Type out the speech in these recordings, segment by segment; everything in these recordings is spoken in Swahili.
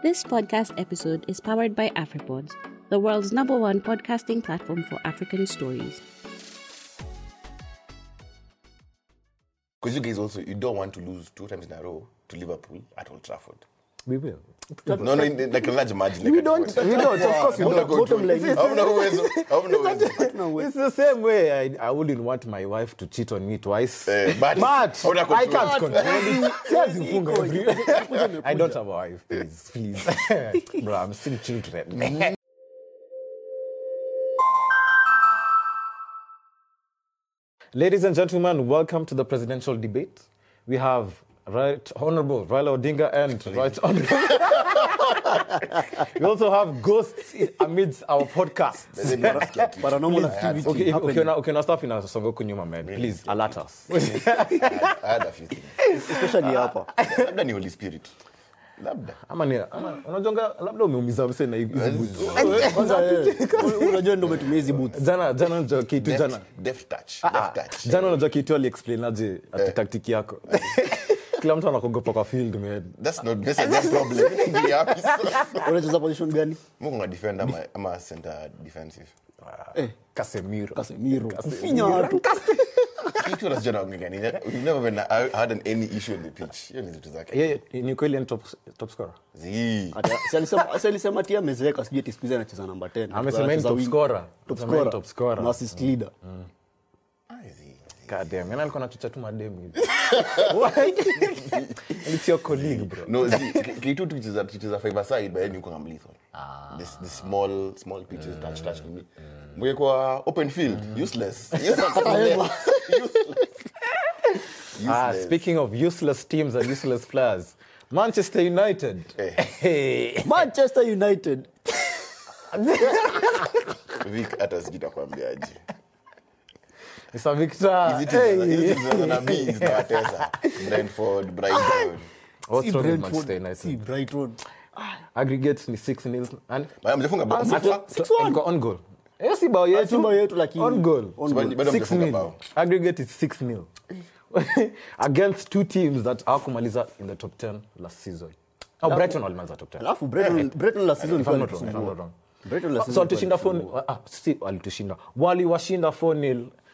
This podcast episode is powered by AfriPods, the world's number one podcasting platform for African stories. Because you guys also, you don't want to lose two times in a row to Liverpool at Old Trafford. We will. No, no, in, like a large margin. We don't. We don't. Of course, we don't. Bottom to- line is- hauna uwezo, hauna uwezo. It's the same way I, I wouldn't want my wife to cheat on me twice. Eh, but- but I can't control it. Siwezi funga every- I don't have a wife, please, please. Bro, I'm still children. Ladies and gentlemen, welcome to the presidential debate. We have Right Honorable Raila Odinga and Right Honorable. we also have ghosts amidst our podcast. Paranormal activity. Okay, okay, now, ukiona ukiona stuff inasonga huku nyuma man, please alert us. I had- I had a few things. especially hapa Labda ni Holy Spirit. Labda. ama ni unajonga labda umeumiza mse na hivi kwanza eh, unajua ndo umetumia hizi boots Jana jana unajua kitu jana. deft touch, Ah, deft touch. Jana unajua kitu aliexplain aje tactic yako. Kila mtu anakogopa kwa field man. That's not necessarily a problem. Be happy. unacheza position gani Mungu defender ama, ama center defensive. eh Casemiro. Casemiro finya watu Kitu unasijua naongea nini. We've never been had any issue on the pitch. Hiyo ni vitu zake. Yeye ni kweli ni top top scorer. Zii. Alisema- alisema tia amezeeka sijui ati siku anacheza namba 10 Amesema ni top scorer. top Amesema yeye ni scorer top scorer. na assist leader Ah, zii. God damn, yana alikuwa anachocha tu mademu hivi. What? It's your colleague bro. No, zi- kitu tukicheza tukicheza five aside but then yuko ngam lethal. The, the small small pitches touch touch me. Mwe kwa open field useless. Useless. Useless. Ah, speaking of useless teams and useless players, Manchester United. Hey. manchester united Vic hata sijui Mr. Victor. Hizi timu za- hizi timu za na B zinawatesa. Brentford, Brighton. What's wrong with Manchester si United? brighton Aggregates ni 6 nil and Baya, bao. Mjafunga- so- so- on goal. Hiyo si bao yetu. bao yetu, lakini- on goal. on goal. 6 nil. Aggregate is 6 nil. Against two teams that hawakumaliza in the top 10 last season. Oh, Brighton walimaliza top 10. alafu brighton brighton season If I'm not wrong, So walitushinda 4 ah, si walitushinda. Waliwashinda 4 nil.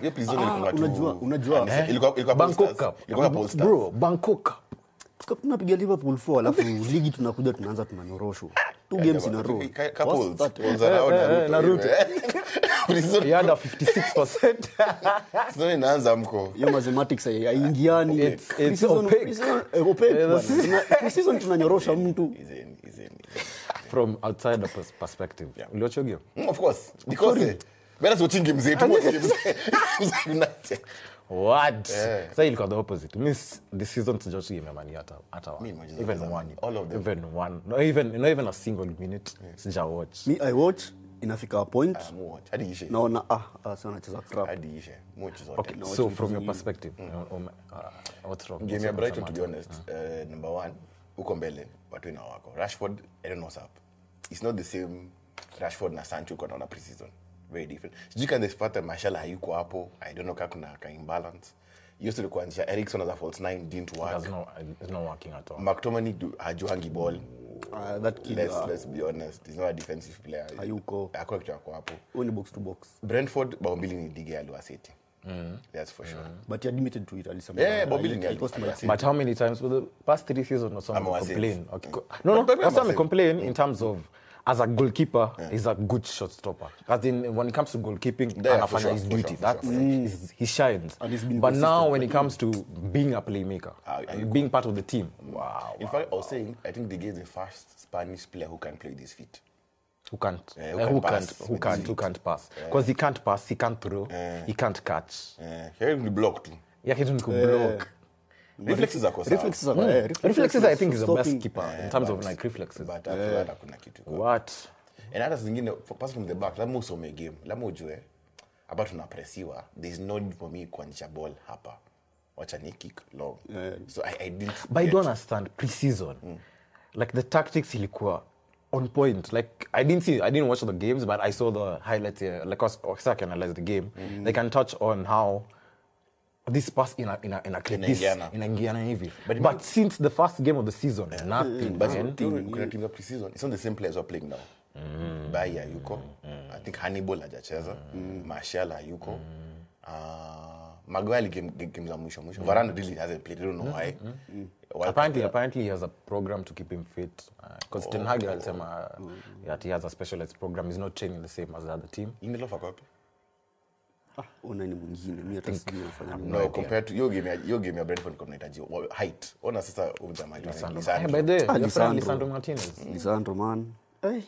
hiyo prison ilikuwa tu- unajua- unajua. Ah, ilikuwa- ilikuwa Bangkok Polstars. Cup. Ilikuwa Bro, Bangkok tunapiga liverpool 4 alafu ligi tunakuja tunaanza tunanyoroshwa two games in a row Ka- ka- What's Pauls. that? Pauls are out Eh, eh, Naruto. Prison- He had a 56%. prison inaanza mko hiyo mathematics haiingiani It's- it's opaque. pre-season- eh, opaque Eh, bwana. that's- Tuna- pre-season tunanyorosha mtu. From outside the perspective. Hiyo? Mm, of course. Because, eh, better si watching game zetu, watch game zetu. United. What? Sasa ilikuwa the opposite. Miss this season sijawatch game ya Man U hata hata one. Me, Manchester Even one. all of them. Even one. Not even not even a single minute. Sijawatch. mi i watch inafika point Ah, naona ah, ah si wanacheza so from your perspective, um, uh, what's wrong? game ya brighton to be honest uh, number one uko mbele watu ina wako rashford i don't know what's up it's not the same rashford na sancho uko naona preseason very different. Sijui kan thespata mashala hayuko hapo i don't know kuna ka imbalance. Hiyo kuanzisha erikson as a false nine didn't work. Not, it's not working at all. mctominay hajuangi ball. Uh, that kid let's, uh, let's be honest he's not a defensive player. Hayuko. hakuna kitu yako hapo. Huyo ni box to box. Brentford bao mbili ni dige aliwaseti that's for sure. But he admitted to it alisema. Yeah, ah, Bob Dylan it- ali- it was my. But how many times? For the past three seasons or something complain? Okay. Mm. No, no, that's not complain in terms of as a goalkeeper, he's a good shot stopper. As in when it comes to goalkeeping, Yeah, anafanya sure, his duty. sure, for That's sure, he shines. And he's been But now when it comes to being a playmaker, Ah, being good? part of the team, wow, in fact i was saying i think the is the first spanish player who can play this feet who can't, Yeah, who uh, can who can't, who can't, who can't pass? Because he can't pass, he can't throw, he can't catch. Eh, he block too Yeah, he didn't block. Reflexes zako sawa. Reflexes are- eh, reflexes i think is the best stopping- keeper in terms of like reflexes. but after that hakuna kitu iko. what? And hata zingine pass from the back lazima usome game. Lazima ujue hapa tunapresiwa there is no need for me kuanzisha ball hapa. Wacha ni kick long. So I, I didn't but i don't understand pre-season like the tactics ilikuwa on point. Like i didn't see i didn't watch the games but i saw the highlights here. Like us Osaka analyze the game. They can touch on how this pass in a in a in a clip this Inaingiana. inaingiana hivi But but, since the first game of the season yeah. nothing but man. kuna- kuna team za pre-season it's not the same players who are playing now mm. Baia yuko mm. i think hannibal hajacheza mm. marshall hayuko uh, Maguire game, game, za mwisho mwisho mm. varane really hasn't played i don't know why World apparently Cup, apparently he has a program to keep him fit because uh, oh, Ten Hag alisema oh. that he has a specialized program he's not training the same as the other team Lindelof ako wapi? Ona ni mwingine mi hata sijui anafanya nini. no compared to hiyo game hiyo game ya Brentford kwa tunahitaji height ona sasa huyu jamaa anaitwa nani? Hey, Lisandro. by the way, your friend Lisandro. Lisandro Martinez Lisandro man hey.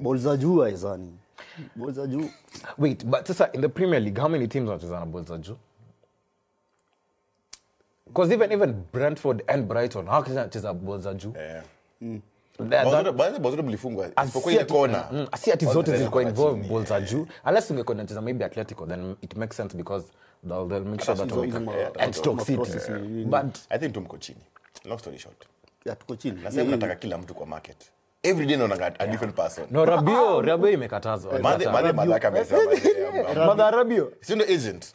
bol za juu aizani bol za juu wait but sasa in the premier league how many teams wanacheza na ball za juu because even even brentford and brighton hawacheza ball za juu Yeah. Bao that- mlifungwa isipokuwa si ile kona. mm, si ati zote zilikuwa involved involve za juu. Unless ungekuwa nacheza maybe atletico then it makes sense because they'll, they'll make sure that ma- and stoke city. but i think tumko chini. Long story short. Ya tuko chini. Nasema nataka kila mtu kwa market every day naona a different person. No rabio rabio imekatazwa. Madhe- madhe madhaka amesema rabio. Si ndo agent.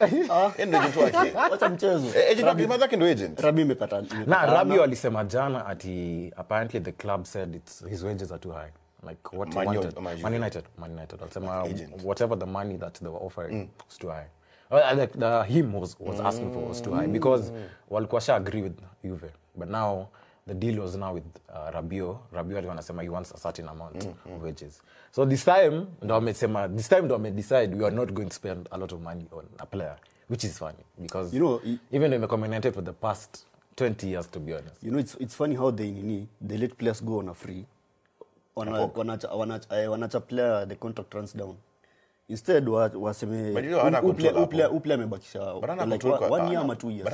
Ndo agent wake. Wacha mchezo. Agent wake madhake ndo agent. Rabi imepata imepata- na rabio alisema jana ati apparently the club said it's, his wages are too high. Like what Man he wanted. Man united. Man united. Alisema whatever the money that they were offering was too high. Uh, the, the, him was, was asking for was too high because walikuwa sha agree with juve. But now the deal was now with uh, rabio rabio alikuwa anasema he wants a certain amount of wages. So this time ndo amesema this time ndo amedecide we are not going to spend a lot of money on a player which is funny because You know, it, even though imekuwa for the past 20 years to be honest. You know it's, it's funny how they nini they let players go on a free Wana- wanacha wanacha eh, wanacha player the contract runs down. Instead wa- waseme amebakisha like one- year ama two years.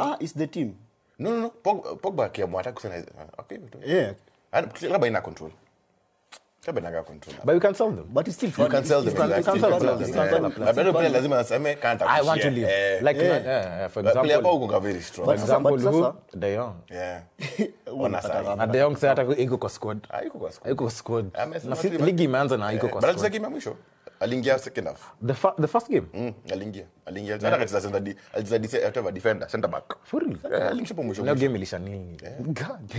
ah it's the team no no no pogba akiamua hata kusema okay yeah labda ina control but we can sell them but it's still you can sell them you exactly. You can sell them. Eh, bado pia lazima aseme can't I want to leave. Eh, like, Yeah. yeah. Yeah, for but player example, pa very strong for example, who? De Jong. yeah Na De Jong sasa hata iko kwa squad. Ah, yuko kwa squad. Iko squad. Na ligi imeanza na iko Eh, kwa but alicheza squad. game mwisho aliingia second half The fa- the first game. Mm, aliingia aliingia hata katika center di- alicheza di- whatever defender center back For real? yeah, aliingia hapo mwisho Leo game ilisha nini? God.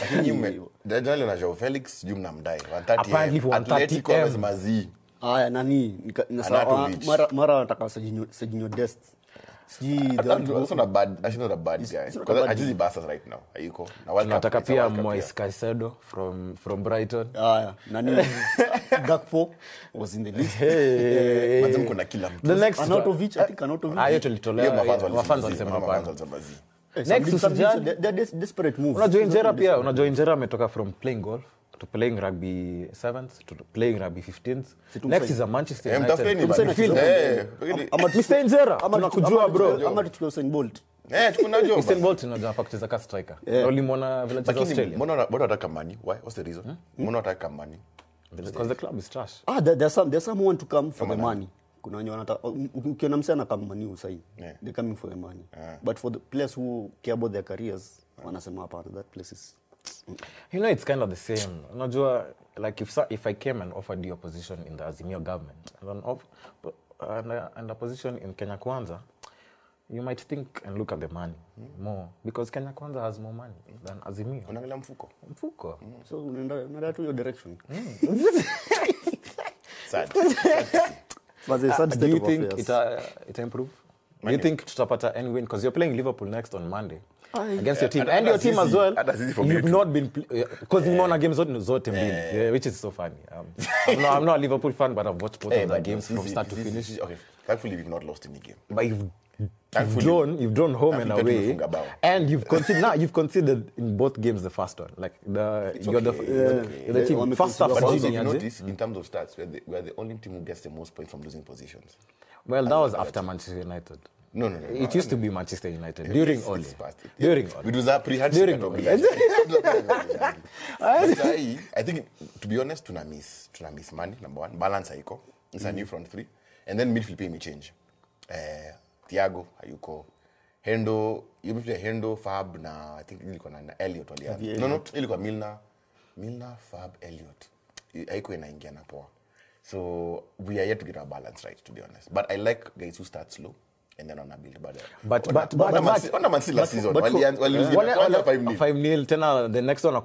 Lakini mme- Daniel na Joao Felix sijui mnamdai 130 Apparently M. for 130 Atletico M. haya nani mara mara nataka Serginho Dest Tunataka pia mois Caicedo from from Brighton. nani? Gakpo was in the list. Hey. Kila walisema hapana. unajua injera pia desperate. unajua injera ametoka from playing golf to playing rugby sevens to playing rugby 15s next is a manchester mtafuteni united bana. midfielder. Pengine- Ama- Mr. Injera, ama tunakujua bro. ama tuchukue Usain Bolt. Tuko na Joe Usain bana. Bolt unajua anafaa kucheza ka striker. Ulimwona vile anacheza Lakini Australia. mbona wana- money? Why? What's the reason? Mbona wanataka money? Because the club is trash. Ah, there- there's some- there's someone to come for the money kuna wenye ukiona msana kama mani usai Yeah. they coming for the money but for the players who care about their careers wanasema hapana that place is You know, it's kind of the same. Unajua, like if if I came and offered you a position in the Azimio government and an off, and, a, and a position in Kenya Kwanza, you might think and look at the money more because Kenya Kwanza has more money than Azimio. Unaangalia mfuko. Mfuko. so unaenda tu hiyo direction Sad. but the sad Do you think it uh, it improve? Do you think tutapata any win because you're playing Liverpool next on Monday against your team and your team as well. You've not been because nimeona games zote zote mbili, which is so funny. Um, I'm, not, I'm not a Liverpool fan, but I've watched both hey, of the games from start to finish. sisi- okay. Thankfully, we've not lost any game. But you've you've drawn, you've drawn home and away, and you've conceded. now you've conceded in both games the first one. Like the it's you're okay. the okay. the team wame first half. But also, you notice, in terms of stats, we're the, we're the only team who gets the most points from losing positions. Well, that was after Manchester United. No, no, no. no. used no, to be Manchester United during It's- Ole. it's past it. During It Ole. was a pre-handshake During Ole. I think, to be honest, tuna miss, tuna miss money, number one. Balance haiko. It's a new front three. And then midfield pay change. uh, Thiago hayuko. Hendo, you midfield Hendo, Fab na I think ilikuwa na, Elliot walianza. No, no, ilikuwa Milner, Milner, Fab, Elliot. Haiko inaingia na poa. So we are yet to get our balance right, to be honest. But I like guys who start slow and then on a build. But, But- Ona- but- but- Ona Man but- City- Ona Man City last season. but for- Walianza- walianza- Wale- walianza wale- 5-0. 5-0, tena the next one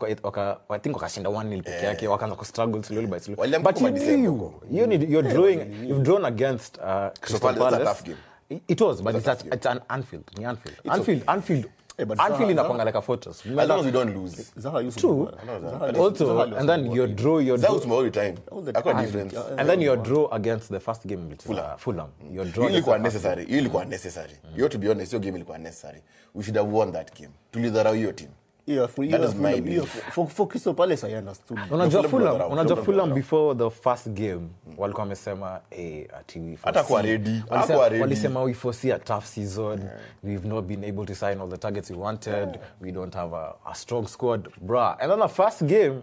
I think wakashinda 1-0 peke yake wakaanza kustruggle slowly by slowly. But you knew, you need, you're drawing, you've drawn against uh, Crystal Palace. It- was, but It's a it's an Anfield. Ni Anfield. Anfield, Anfield, Eh, but Anfield Zaha- inakwanga like a fortress. As long as we don't lose. Zaha used to True. Zaha- Also, and then your draw, your draw, That was my only time. All the time. difference. Yeah, and then your draw against the first game, with is uh, Fulham. Your draw ilikuwa necessary. Ilikuwa necessary. Hiyo to be honest, your game ilikuwa necessary. We should have won that game. Tulidharau hiyo team. Yeah, yeah, yeah, for Crystal Palace, I understood. unajua Fulham unajua Fulham before the first game walikuwa wamesema eh, ati we Hata foresee- ready, walisema- ready. walisema we foresee a tough season Yeah. we've not been able to sign all the targets we wanted Yeah. we don't have a, a strong squad bra. and then the first game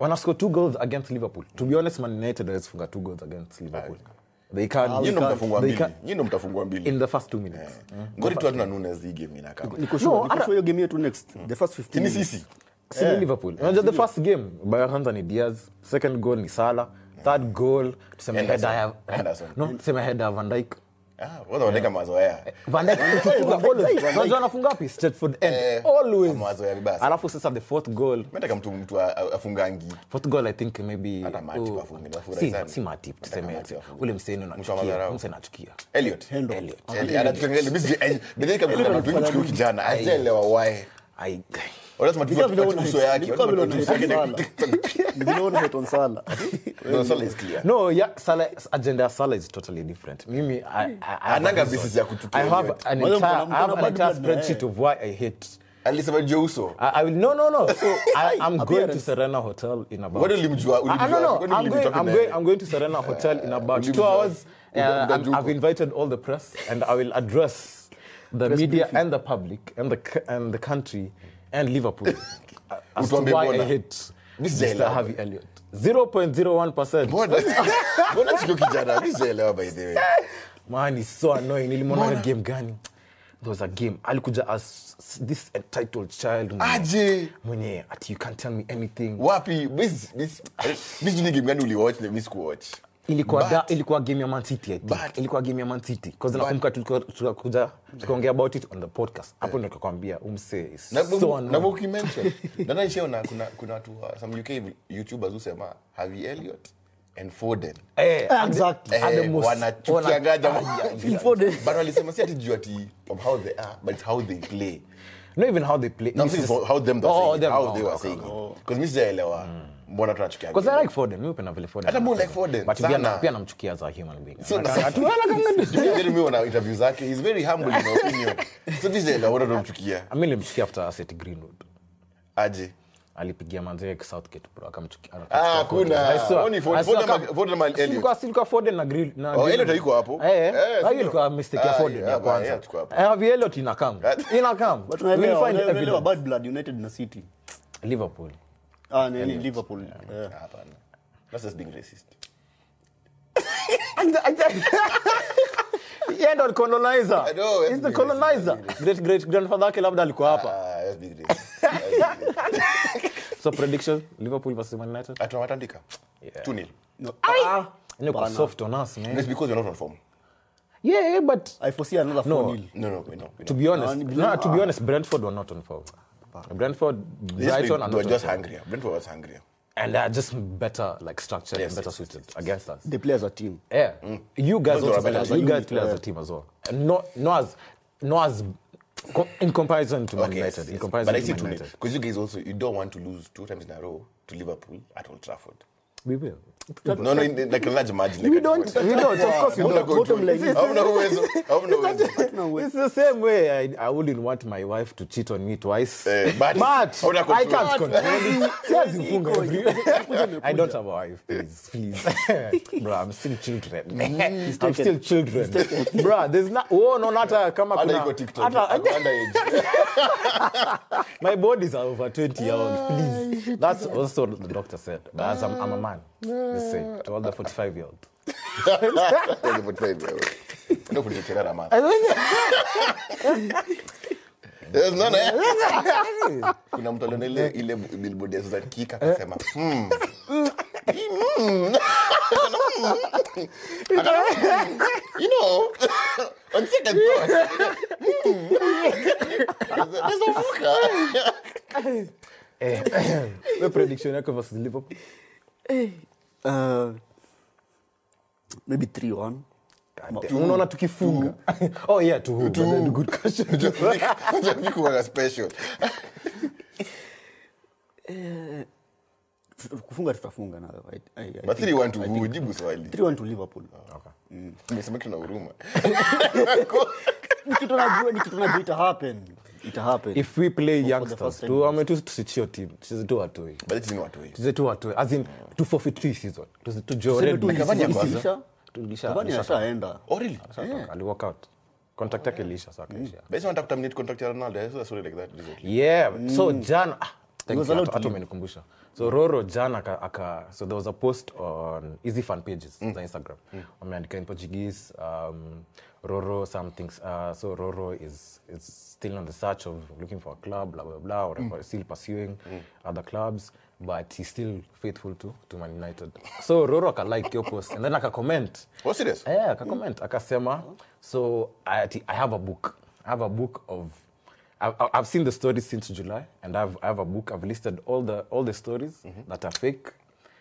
wanascore two goals against Liverpool to be honest Man United hawezi two goals against Liverpool they can Nyinyi ndo mtafungwa mbili. can Nyinyi ndo mbili. in the first two minutes Ngori tu hatuna Nunes hii game inakaa. Niko sure, No, niko hata- sure hiyo game yetu next. The first 15 Ni sisi. Si ni Liverpool. Unajua the first game ya ni Diaz, second goal ni sala third goal tuseme header ya no, tuseme header ya Van Dijk. Ah, wanaeka mazoea. Anafunga wapi? Stretford end. Eh, Always. mazoea vibaya sana. Alafu sasa the fourth goal, Nataka mtu mtu a- a- afungangi. fourth goal I think maybe Hata Matip oh, afunge, sana. si Matip tuseme ule mseni unachukia, mseni anachukia. Elliot. Elliot. Elliot. Mimi sijui- eh, bedheni kama kuna watu wengi kuliko kijana. Hajaelewa why. Lazima tu- Ni kama vile tu- una- uso yake. No, yeah, Salah, agenda ya sala is totally different. Mimi, Ananga a ya kuchukia I have Elliot. an Wale entire, mko na- I mko have na an bad entire blood na spreadsheet yeye. of why I hate Alisema juu. I, I will no no no. So I, I'm going to Serena Hotel in about. Kwani ulimjua- Ah, no no. I'm going. I'm going. I'm going to Serena Hotel in about two hours. Uh, I'm, I've invited all the press, and I will address the media and the public and the and the country and Liverpool as to why I hate Mr. Harvey Elliott. 0.01%. Mbona mbona kijana? Mimi sijaelewa by the way. Man, he's so annoying. Nilimwona game gani? There was a game. Alikuja as this entitled child. mwenye- Aje. Mwenye, ati you can't tell me anything. Wapi? Mimi mimi game gani uliwatch mimi sikuwatch. Ilikuwa But- da, ilikuwa game ya Man City I think. But- ilikuwa game ya Man City. Because nakumbuka tulikuwa tukaongea about it on the podcast. Hapo ndio tukakwambia umse Na- so na kuna kuna watu uh, some UK YouTubers husema Harvey Elliot and Foden. Eh Exactly. Eh, wanachukiaga jamaa. Foden. but walisema si ati juu ati of how they are but it's how they play. Not even how they play. No, I'm It's saying just- for how them they're Oh, saying it, them, how oh, they were okay, saying it. Because mimi sijaelewa mbona tunachukia Because I like Foden. Mimi upenda vile Foden. Hata mimi like Foden, But pia na- pia namchukia as human being. So, Anaka- na- atu- mimi nimeona interview zake he's very humble in my opinion so mimi sijaelewa mbona tunamchukia Mimi nilimchukia after Seth Greenwood. aje Alipigia manzee Southgate bro akamchukia. Ah? Silikuwa- Foden na Grill- na Oh, Greenwood. Elliott hapo? Eh, Eh, hiyo ilikuwa mistake ya Ah, Foden ya kwanza. Eh, Harvey inakam. Inakam. But We'll unaelewa find unaelewa evidence. bad blood United na City. Liverpool. Ah, ni ni Liverpool. Yeah. hapana that's just being racist Yeye ndo colonizer. I know, He's the colonizer. Great great grandfather yake labda alikuwa hapa. ah that's being racist. So prediction Liverpool versus Man United. Ati watandika Yeah. 2-0 No. Ah, Ni kwa soft on us, it's because you're not on form Yeah, but I foresee another No. 4-0. no no we no, no. to be honest, no, no, to be honest, Brentford were not on form. Brentford, They Brighton played- are they were just hungrier Brentford was hungrier and they're just better, like structured Yes, and better yes, suited against us. They play as a team. Yeah, mm. you guys Those also play, as you a guys unit, play as a team as well, and not not as not as co- in comparison to Man okay United. yes, In yes. comparison but I to see Man United. because you guys also you don't want to lose two times in a row to Liverpool at Old Trafford we will No, no, like a large margin. like We don't- we don't of course we don't. Bottom line is- Hauna uwezo. Hauna uwezo. it's the same way I, I wouldn't want my wife to cheat on me twice Eh, but- but Hauna I control. can't control it Siwezi funga every- I don't have a wife please please bro I'm still children I'm still children bro there's not oh no hata kama Hata kuna iko TikTok. hata- Ako underage. My bodies are over 20 years old, please. That's also what the doctor said. But as I'm, I'm a man, just say to all the 45 year old. Kwenye 45 wewe. Ndio kulichochea Rama. There's none, eh? kuna mtu aliona ile ile billboard ya Susan Kika akasema hmm. Hmm. Akasema, hmm. you know on second thought hmm. there's a fuka The prediction yako versus Liverpool. Uh, maybe 3-1. Unaona tukifunga. Oh yeah, to who? Good question. Vikuwaga special. Kufunga tutafunga nayo I- I- I but think- 3 to who? jibu swali. 3-1 to liverpool. Nimesema kitu na huruma. Ni kitu najua ni kitu najua ita happen ita happen If we play youngsters, first time tu ame tu tusichio team. Tucheze tu watoi. Tucheze tu. As in tu forfeit three season. Tucheze tu Tuseme Jordan. tu Like Cavani isi- ya kwanza. isiisha, Tulisha- Cavani tulisha- ashaenda oh. Contract yake iliisha sasa akaishia. Basi wanataka kuterminate contract ya Ronaldo. I saw a story like that recently. yeah so jana ah, thank was you, allowed hata- to hata umenikumbusha so roro jana aka, aka so there was a post on easy fan pages za instagram wameandika in portuguese um, roro some things uh, so roro is, is still on the search of looking for a club blah blah blah or mm. still pursuing mm. other clubs but he's still faithful to, to man united so roro akalike your post and then akacomment Oh, serious? yeah, akacomment akasema so I, I have a book i have a book of I've, I've seen the stories since july and I've, i have a book i've listed all the all the stories mm-hmm. that are fake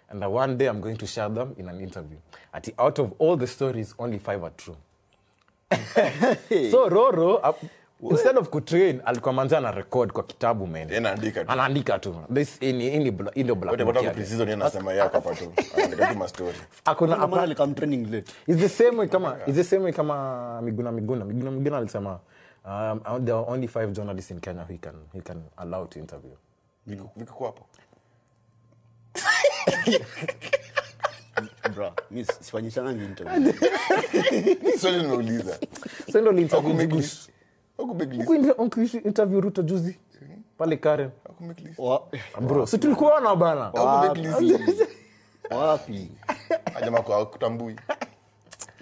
and one day i'm going to share them in an interview Ati out of all the stories only five are true so roro uh, instead of kutrain alikuwa manja ana record kwa kitabu Yeye anaandika tu. anaandika tu this ini ini bla- black Wote book wataka yake. pre-season, yeye anasema yeye hapa tu. Anaandika tu mastori. Hakuna- Ndio alikam training late It's the same way kama it's the same way kama Miguna Miguna. Miguna Miguna alisema um, there are only five journalists in Kenya who he can he can allow to interview. Viko- viko hapo. mi sifanyishanangi interview Ruto juzi pale Karen. Si tulikuona bana. Haku make list. wapi kutambui.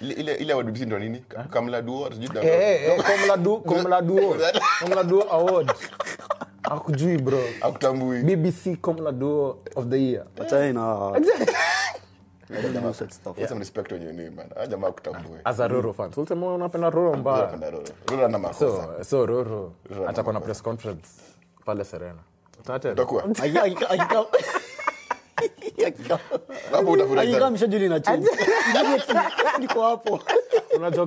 Ile ile ile award ndo nini? Kamla Duo, sijui ndio. Komla Du Komla Duo. Komla Duo award. Hakujui bro. Hakutambui. BBC Komla Duo of the year. achana na respect on your name, man. Jamaa kutambue. As a Roro fan. So unasema unapenda Roro mbaya. Napenda Roro. Roro ana makosa. So so Roro Roro atakuwa na press conference pale Serena. Utakuwa. Akika- na niko hapo unajua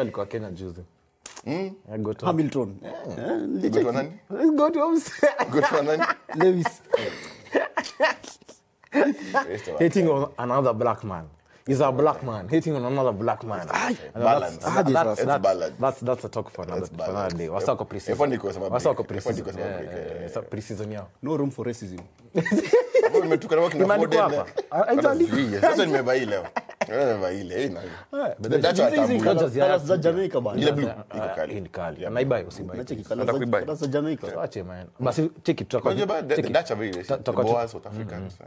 alikuwa Kenya juzi. Mm. Yeah, hamilton nani? Lewis. Hating on another black man. He's a black man. Hating on another black man. Balance. That's, Ah, that's, that's, that's, balance. that's, that's a talk for another, for another day. Wasa wako pre-season. F1 iko sema Wasa wako break. F1 iko pre-season. sema Yeah, yeah, yeah. Sa- pre-season yao. no room for racism. Imeandikwa hapa. Sasa nimevaa hii leo.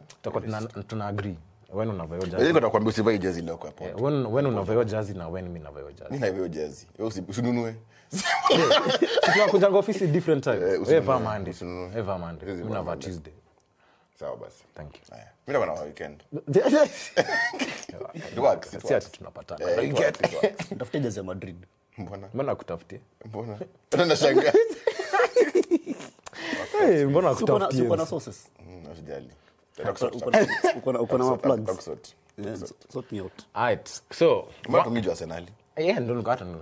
Tutakuwa tuna agree. When unavaa hiyo jazi. usivai jezi leo hapo. Unavaa jazi na wen mi navaa hiyo jazi. Wewe usi- usinunue. tunakujanga ofisi different times Eh, Wewe usinunue, Monday usinunue. Wewe vaa Monday Hizi mimi vaa navaa Monday. Tuesday Sawa basi. thank you Haya. Mimi nakuwa na weekend. It works, it si ati tunapatana Eh, it works, it works. tafute jezi ya madrid Mbona? mbona kutafutie Mbona? Hata nashangaa. Eh, mbona Si uko na- si uko na kutafutie sauces? Mm, usijali. Uko na- uko na- uko na tutakusort, maplugs? tutakusort. Yeah, ndo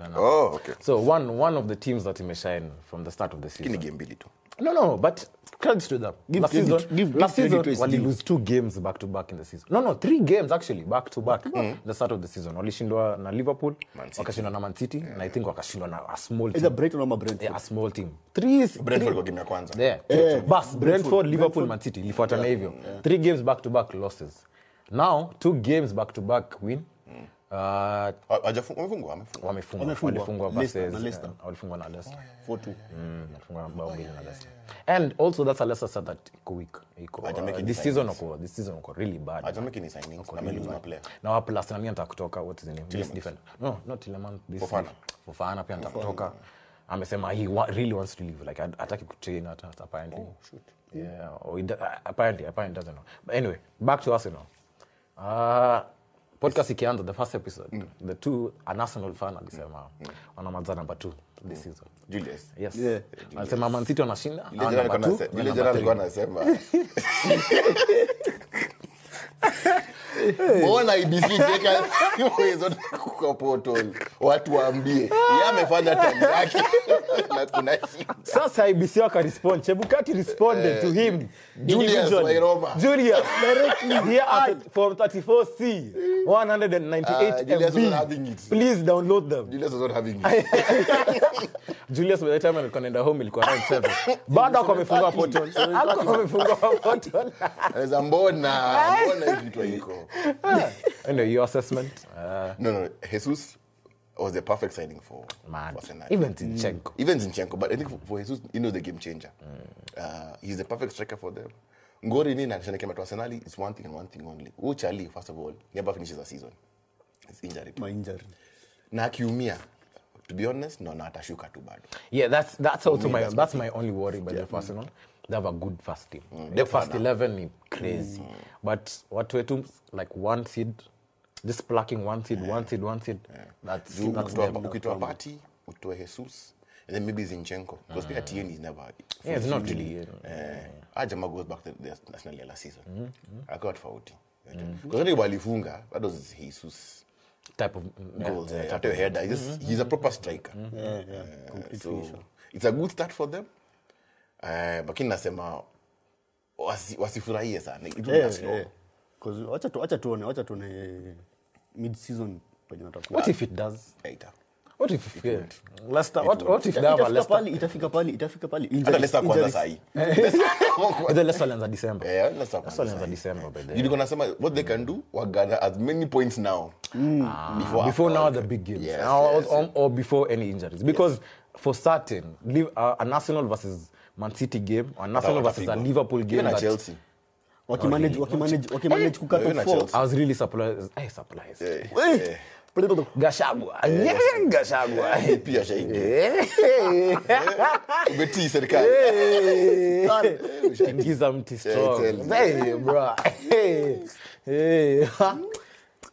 na- Oh, okay. so one one of the teams that imeshine from the start of the season game mbili tu. No no but credit to them. Give last credit- season, give- last give season, to wali lose two games back to back in the season. No, no, three games actually back to back. The start of the season. Walishindwa na Liverpool, wakashindwa na Man City, na I think wakashindwa na a small Either team. Brighton ama Brentford. Yeah, a small team. Three, Brentford kwa game ya kwanza Yeah. yeah. Bas, Brentford, Liverpool, Man City ilifuatana hivyo. Three games back to back losses. Now two games back to back win. Ha- hajafu- wamefungwa wamefungwa wamefungwa Wamefungwa. walifungwa Leicester, versus na Leicester. walifungwa na Leicester. 4-2. Mm, walifungwa na And also that's a Leicester side that iko weak. Iko uh, this season signings. this season uko really bad. hajamake ni signings na amelose maplayer Na wa plus nani anataka kutoka what is his name? This Tielemans. No, not Tielemans. This Fofana. Fofana pia anataka kutoka. Amesema he wa, really wants to leave like hataki kutrain hata apparently. Yeah, or uh, apparently apparently doesn't know. But anyway, back to Arsenal. Uh, podcast ikianza the first episode the two Arsenal fan alisema wanamaliza number 2 this season. Julius Yes. Yeah. Man City wanashinda. Yule jana alikuwa anasema mbona IBC jeka hiyo zote kwa portal watu waambie ye amefanya tani yake na kuna shida Sasa IBC wakarespond. Chebukati responded to him julius wairoma julius directly here at, from 34c 198 Ah, Julius was MB. having it. Please download them. Julius was not having it Julius by the time alikuwa anaenda home ilikuwa round 7. Bado ako amefungua portal. Ako amefungua portal. mbona mbona kitu iko Anyway, your assessment. Uh, no no Jesus was the perfect signing for man. for Even Zinchenko. Mm. even Zinchenko, but I think for, for Jesus, you know the game changer. Mm. Uh, he's the perfect striker for them. Ngori nini anashana came to Arsenal is one thing and one thing only. Huyu Charlie first of all never finishes a season. It's injury. My injury. Na akiumia to be honest no na atashuka tu bado. Yeah, that's that's also my that's my only worry by yeah. the Arsenal. They have a good first team. the first eleven is crazy, mm. but what wetu like one seed, just plucking one seed, yeah. one seed, one seed. yeah. That's Juu that's ukitoa- Partey, utoe Jesus and then maybe Zinchenko because pia Tierney is never Yeah, it's not really. Eh, Uh, Ajama goes back to the national ya last season akawa tofauti because mm walifunga that was Jesus type of goals yeah, yeah, type of header he's, mm-hmm. he's a proper striker Mm-hmm. Yeah, yeah. Uh, so it's a good start for them eh, lakini nasema wasi- wasifurahie sana It Yeah, yeah. Wacha tu- wacha tuone wacha tuone mid season penye watakuwa. What if it does? Later. What if yeah, Leicester? What what if they have a itafika Leicester? pali itafika pali itafika pali hata Leicester kwanza sahi The Leicester alianza December. Eh, Leicester kwanza alianza. December by the nilikuwa nasema what they can do wagather as many points now before, before now after. the big games Yes, Now, yes, or, or before any injuries because for certain leave, uh, an Arsenal versus Man City game an Arsenal versus a Liverpool game that- Chelsea. Wakimanage wakimanage wakimanage kucut Even off na four. I was really surprised. Surprised. Gashagwa. Gashagwa. Pia mti strong. bro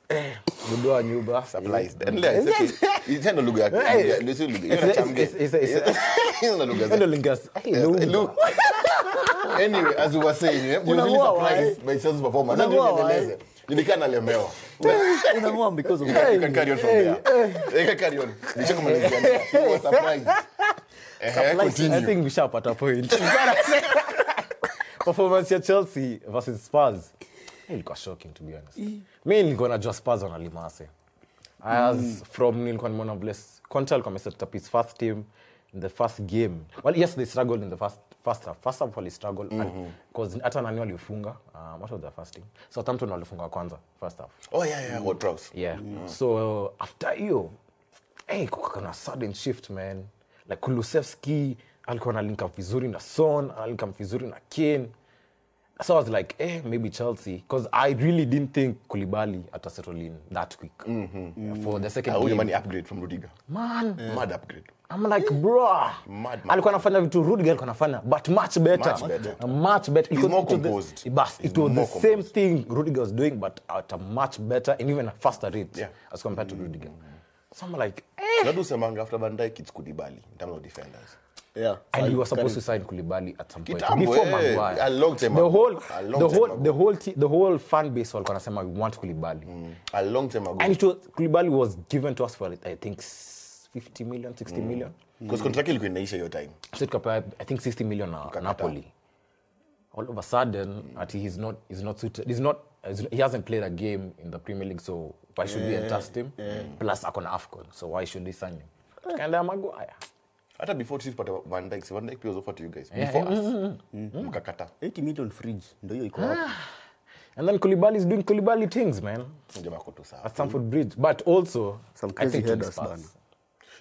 hey Eh, nyumba okay. It's tena lugha ya- Hey. ya- ndio sio lugha. It's- Hiyo it's- nachamge. it's- it's- it's- Hizo na lugha Endo za- lingas hey, Yes, Lumba. look. Anyway, as we were saying, eh, we were really surprised by Chelsea's performance. Ndio Unamuoa, niendeleze. Nalemewa. Unaamua because of You you can carry on from there. You can carry on. Nishakumalizia. We were surprised. Eh, continue. I think mshapata point. Performance ya Chelsea versus Spurs. Ilikuwa shocking to be honest. Mi nilikuwa najua Spurs wanalimase. As from nilikuwa nimeona vile Conte alikuwa ameset up his first team in the first game. Well, yes, they struggled in the first first half. First half wali struggle because hata nani walifunga. Um, what was their first team? Southampton walifunga kwanza first half. Oh, yeah, yeah, Ward Prowse. Yeah. So after hiyo hey, kukakana sudden shift man like kulusevski alikuwa na vizuri na son alink vizuri na kane so i was like eh, maybe chelsea because i really didn't think kulibali atasettle in that quick for the second Ah, game. Money upgrade from Rudiger. man Mad upgrade. I'm like bro Mad, mad. alikuwa anafanya vitu Rudiger alikuwa anafanya but much better Much better. Uh, much better He's more composed. the- but He's it was the composed. same thing Rudiger was doing but at a much better and even a faster rate Yeah. as compared to Rudiger so I'm like eh, Nadu semanga after Van Dijk it's Koulibaly in terms of defenders. Yeah and so you were supposed to sign Kulibali at some point Kitambo, before yeah, Maguire. a long time the ago. whole, A long the whole, ago. the whole, t- the whole fan base walikuwa nasema we want Kulibali. Mm. A long time ago. And it was, Kulibali was given to us for I think 50 million, 60 mm. million. Because contract ilikuwa inaisha hiyo time. So tukapewa I think 60 million na Kakata. Napoli. all of a sudden mm. at he's not he's not suited he's not he hasn't played a game in the Premier League so why should yeah, we entrust him Yeah. plus akona AFCON so why should we sign him kaenda Maguire hata before tusipata Van Dijk, si Van Dijk pia was offered to you guys. Yeah, before yeah. us. Mkakata 80 million fridge ndio hiyo iko hapo. And then Koulibaly is doing Koulibaly things man. Jamaa ako sawa. At Stamford Bridge. But also Some I crazy think headers bana.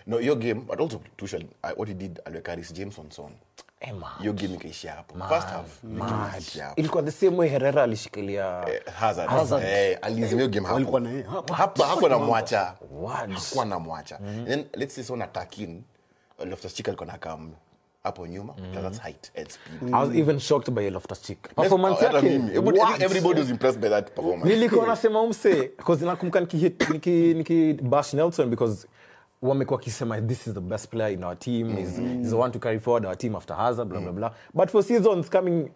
no your game but also Tuchel what he did aliweka Reece James on son. Eh, man. hiyo game ikaishia hapo. First half the game Mad. ikaishia hapo. Ilikuwa the same way Herrera alishikilia Eh, Hazard. Eh alizimia hiyo game Walikuwa na yeye. Hapo. hapa hakuwa na mwacha. Hakuwa na and then let's say someone attacking Loftus Cheek alikuwa na kam hapo nyuma mm. that's height and speed. Mm. I was even shocked by Loftus Cheek performance yes, yake. Everybody- was impressed by that performance. Nilikuwa nasema umse because nakumbuka nikihit niki, niki bash Nelson because wamekuwa wakisema this is the best player in our team. Mm. -hmm. is the one to carry forward our team after Hazard blah blah blah. But for seasons coming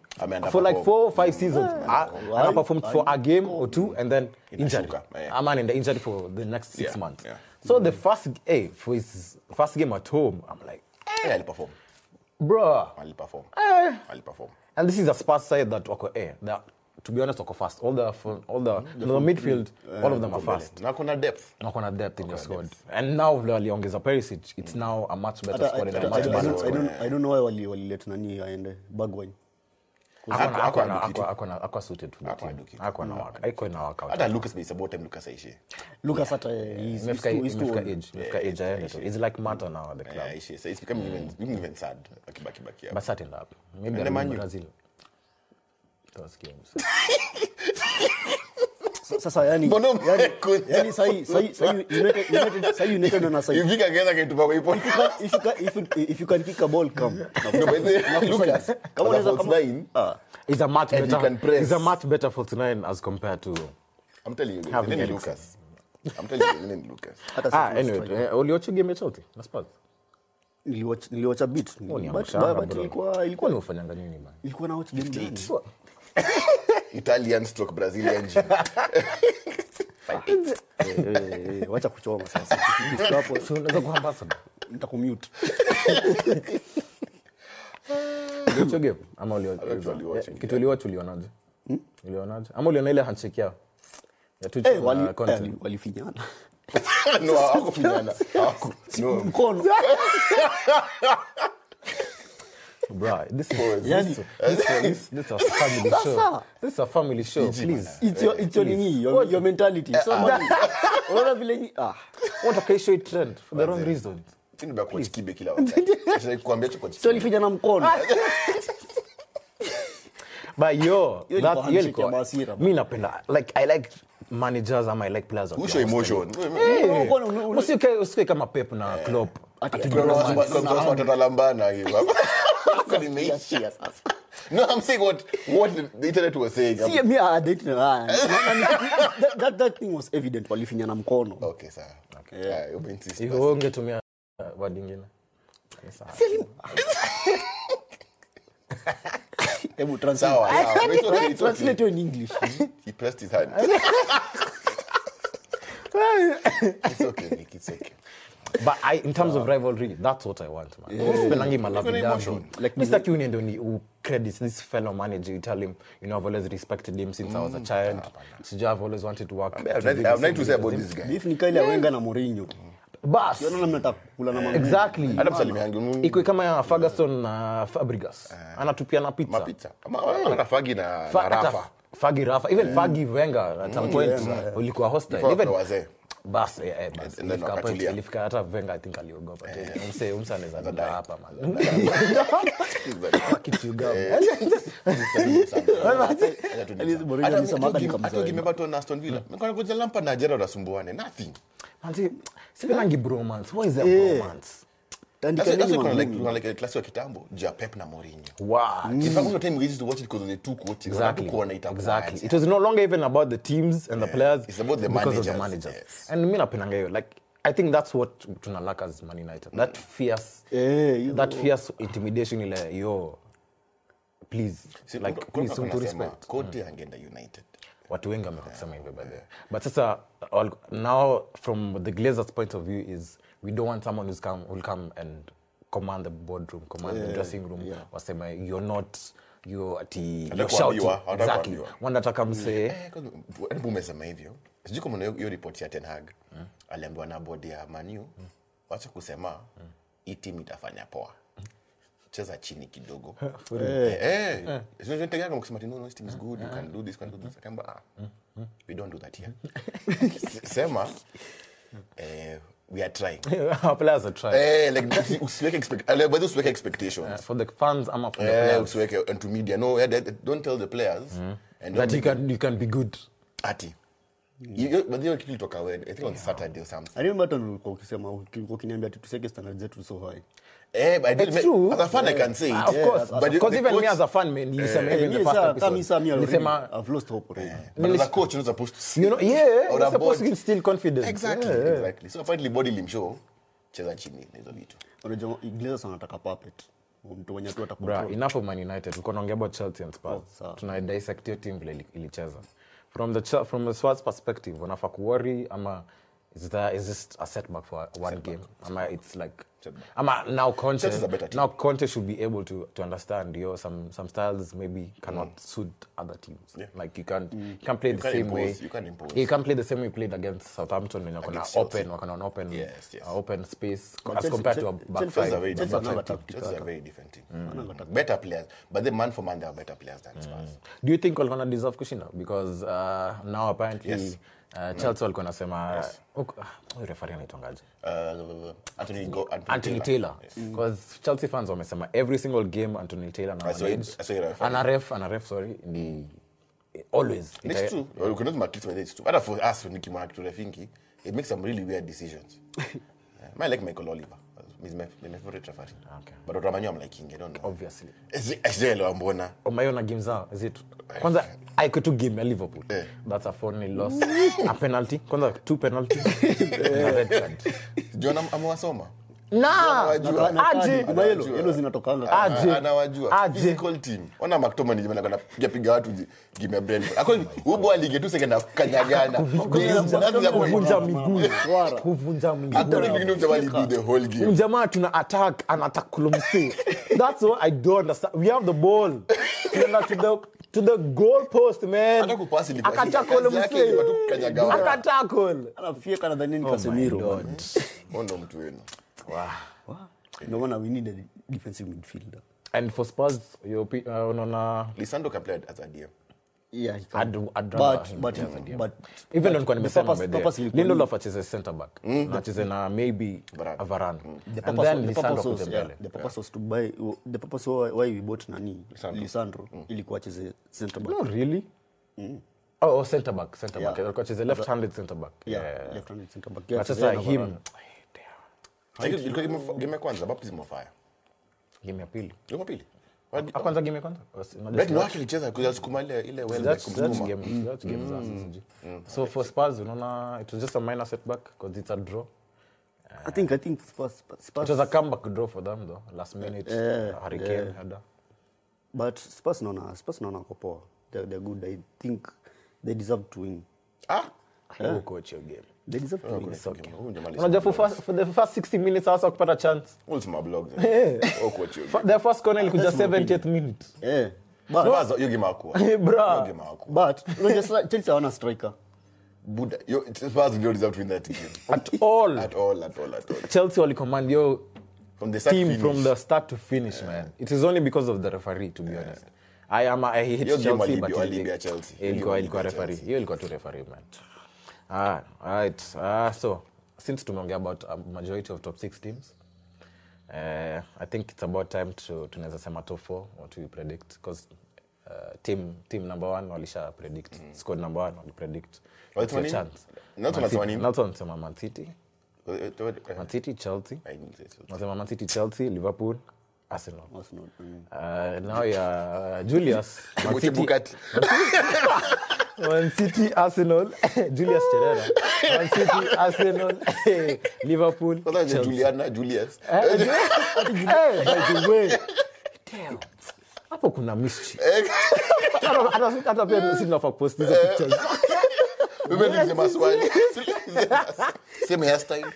for like perform. four or five seasons I ana performed for a game or two and then injured. Ama anaenda I'm in the injury for the next six Yeah, months. Yeah. So the first hey, for his first game at home I'm like eh, yeah aliperform bruh aliperform aliperform And this is a Spurs side that wako eh, that to be honest, wako fast. All the all the, the midfield, all of them are fast. na kuna depth na kuna depth in your squad. And now vile waliongeza Perisic, it's now a much better squad and a much better squad. don't- I don't know why wali- wali let nani aende Bergwijn. Hata Lucas is about time Lucas aishie Lucas hata he's- he's Imefika too- he's too imefika old. age, aende tu. It's like Mata now at the yeah club. so it's becoming even even, even sad akibaki baki hapo. But certain up. Maybe And the I'm Man in Brazil. Tutawasikia msa. Sa- sasa yani Mbona yani- umekuja? yani sahi- sahi- sahi United- United- sahi United na sahi- ifika keza kaitupa kwa ipo If you can- if you if you- can kick a ball, come. No, but the- Lucas, Kama unaweza- kama- Ah. He's a much better. is a much better 49 as compared to. I'm telling you, Having then Lucas. I'm telling you, then Lucas. Ah, anyway, eh, uliocha game ya na Spurs? Niliwatch bit. Ni ilikuwa- ilikuwa- ni ufanyanga nini bana? ilikuwa na watch game? Italian stroke Brazilian wacha kuchoma sasa hapo, unaweza kuwa ambassador. nitakumute. Uliocha game ama ulio- tuliwatch kitu uliwatch ulionaje? Ulionaje? Ama uliona ile handshake yao? Eh, eh, wali- walifinyana No, hawakufinyana. Hawaku- mkono Bruh, this is- Yani- this is- this- this a family show. This a family show, please. It's your- it's your nini, your- your mentality. Somebody- unaona vile nyi- ah. Trend for the wrong reasons. Kila wakati. Sasa mkono But yo, that- ilikuwa hiyo handshake ilikuwa- ya Masira, mi napenda like i like managers ama i like players Who wakiwa show hostile. emotion? Mkono, una- una- Usikae- usikae kama pep na Klopp. Ati-. Sasa. Sikia sasa. No, I'm saying what what the- internet was saying. I'm- See, me, I didn't ni- that- that- that thing was evident walifinyana mkono Okay, sawa. Yeah, umeinsist Hivyo basi. wewe ungetumia uh, word ingine Ni sawa. Hebu translate. Sawa, sawa. Okay, okay. Translate hiyo in English. He pressed his hand. It's okay, Nick, it's okay. But I, in terms of rivalry that's what i want man. Sipendangi malavi like mr Kiuni ndio ni who credits this fellow manager. You tell him you know i've always respected him since i was a child. Sijui i've always wanted to work to say about this guy. Beef ni Wenger na Mourinho. bas. Na exactly. Hata msalimiangi, mm, iko kama ya ferguson na fabregas. Anatupia na pizza. Mapita. Ama- ama na- Rafa. Fagi Rafa, even Fagi Wenga at some point ulikuwa hostile. Even wazee. Bas eh. And then Ilifika point wakatulia. ilifika hata Wenger I think aliogopa tu. Umse umse anaweza dada hapa man. Kitu gani? Mourinho alisema hata nikamzoea. Everton na Aston Villa. Mekona kuja na wasumbuane. Nothing. Manzi, sipendangi bromance. What is a bromance? Tandika That's- that's nini why kuna like- mangumu? kuna like a classic wa kitambo, juu Pep na Mourinho. What? In fact, kuna time we used to watch it because of the two coaches. Exactly. Hatukuona itakuwaje. Exactly. It was no longer even about the teams and the players. It's about the because of the managers, managers. yes. And mi napendanga hiyo. Like I think that's what tunalaka as Man United. That fierce hiyo- that fierce intimidation ile yo please Si- like please kuna some to wanasema, angeenda United. watu wengi wamekusema hivyo by the way but sasa all, now from the glazers point of view is we don't want someone who's come, who'll come and command the boardroom command the dressing room. wasema you're not yo ati Hata shouting. exactly. Wanataka msee Eh, hebu umesema hivyo. Sijui kama hiyo ripoti ya tenhag aliambiwa na bodi ya manu wacha kusema hii timu itafanya poa. Cheza chini kidogo. Sio nitegemea kama kusema ati, no, no, this team is good, you can do this, you can do this. Akaamba, we don't do that here. sema eh, we are trying. Our players are trying. Eh, like usiweke expect- by usiweke expectations. For the fans ama for the Eh, players. usiweke into media. No that- don't tell the players. And that you can you can be good. Ati. Hiyo- kitu ilitoka i think on saturday or something. I remember hata ukisema ukiniambia tuseke standard zetu so high. Eh but I didn't It's true. as a fan i can say it of yeah. course, but of the- course, the even me as a fan, man, nilisema even the first episode. kama mi saa mi already, Nilisema, I've lost hope already. but as a coach you're not supposed to see you know, yeah, you're supposed to instill confidence. exactly Yeah, yeah. exactly so apparently body limshow cheza chini na hizo vitu Unajua Glazers wanataka puppet. Mtu mwenye tu Bra, enough of Man United. Tulikuwa naongea about Chelsea and Spurs. Oh. Tuna dissect hiyo team vile ilicheza. From the from the Spurs perspective, wanafaa kuworry ama is there is this a setback for one game? Ama it's like Setback. Ama now Conte now Conte should be able to to understand yo some some styles maybe cannot suit other teams. Yeah. Like you can't you can't play You the can't same way. you can't impose. You can't play the same way you played against Southampton when you're Against open, or gonna open Yes, yes. uh, open space But as Chelsea- compared to a back Chelsea five. Chelsea are very Chelsea are Chelsea very different team. Better players, but the man for man they are better players than Spurs. do you think walikuwa na deserve kushinda because uh, now apparently Yes. Uh, chelsea walikuwa nasema refari anaitwangaje Uh, Anthony Go, Anthony, anthony taylor because chelsea fans wamesema every single game anthony taylor na I saw it- I saw it referee. ana ref ana ref sorry ni always It's Ita- true. You cannot it whether it's true. But for us, when Nicky Mark to Refinki, it makes some really weird decisions. yeah. I like Michael Oliver. He's my, my favorite referee. Okay. But Otamanyo, I'm liking. I don't know. obviously Sijaelewa mbona. umeona game is zit kwanza aiko tu game ya liverpool. Yeah. that's a phone loss. A penalty. Kwanza two penalty. Na red card John am- amewasoma. na Anawajua. Na- na- aje. na yellow- yellow zinatokanga. Ah, Aje. Ah, anawajua. Aje. Physical team. Ona McTominay jamaa anakwenda piga piga watu tu tuna attack that's what i don't understand. We have the ball. To the to the goal post man Hata kupasi ilikuwa- akatackle kazi yake ilikuwa tu kukanyaga watu. akatackle Anafyeka nadhani ni Casemiro. bwana. Huyo ndo mtu wenu. Ndio maana we need a defensive midfielder. and for spurs your opi- uh, unaona Lisandro can play as a DM. Yeah, he can. I'd- I'd rather But- him but- play DM. but- even but nimesema purpose- by the way, purpose ilikuwa Lindelof acheze center back. Na acheze na maybe a Varane. The and then Lisandro was- yeah, the purpose was to buy the purpose why why we bought nani? Lisandro. Lisandro ilikuwa acheze center back. No really. Oh, oh center back center Yeah. alikuwa acheze left handed center back. Yeah left handed center back. Yeah, sasa him ilikuwa game ya kwanza baptism of fire. game ya pili. Game ya pili. Kwanza game kwanza? Unajua Brett sijui- no actually cheza kuja sukuma ile ile well That's- that's game- that's game za sasa so for spurs unaona it was just a minor setback because it's a draw. I think I think Spurs, it was a comeback draw for them though last minute Yeah, uh, hurricane yeah. header but Spurs naona Spurs naona wako poa. They're, they're good. I think they deserve to win. Ah, Who coach your game alisema unajua for, the first 60 minutes hasa kupata chance. Oh, game. their first corner ilikuja 70th minute. Yeah but Kwanza, hiyo game hakuwa. Bra. Hiyo game hakuwa. but unajua sasa Chelsea hawana striker. Buddha, yo, Spurs don't deserve to win that game. at all. At all, at all, at all. chelsea walicommand yo From the start team finish. from the start to finish man. It is only because of the referee to be honest. I am I hate Hiyo Chelsea but ilikuwa walibia referee. Hiyo ilikuwa tu referee man ah right ah so since tumeongea about a majority of top 6 teams uh, I think it's about time to tunaweza sema top 4 what we predict because uh, team team number 1 walisha predict squad number 1 wali predict What's your chance Not Man wanasema City- nini? not wanasema Man City Eh, Man City Chelsea I didn't say so. Nasema Man City, Chelsea, Liverpool, Arsenal. Arsenal mm. Uh, now ya Julius. Man City. Man City, Arsenal, Julius Cherera. Man City, Arsenal, Liverpool, Kwanza ni Chelsea. Juliana, Julius. Eh, eh, by the way, damn, hapo kuna mystery. Hata- hata- hata pia sisi tunafaa kupost hizo pictures. Wewe niulize maswali. Same hairstyle.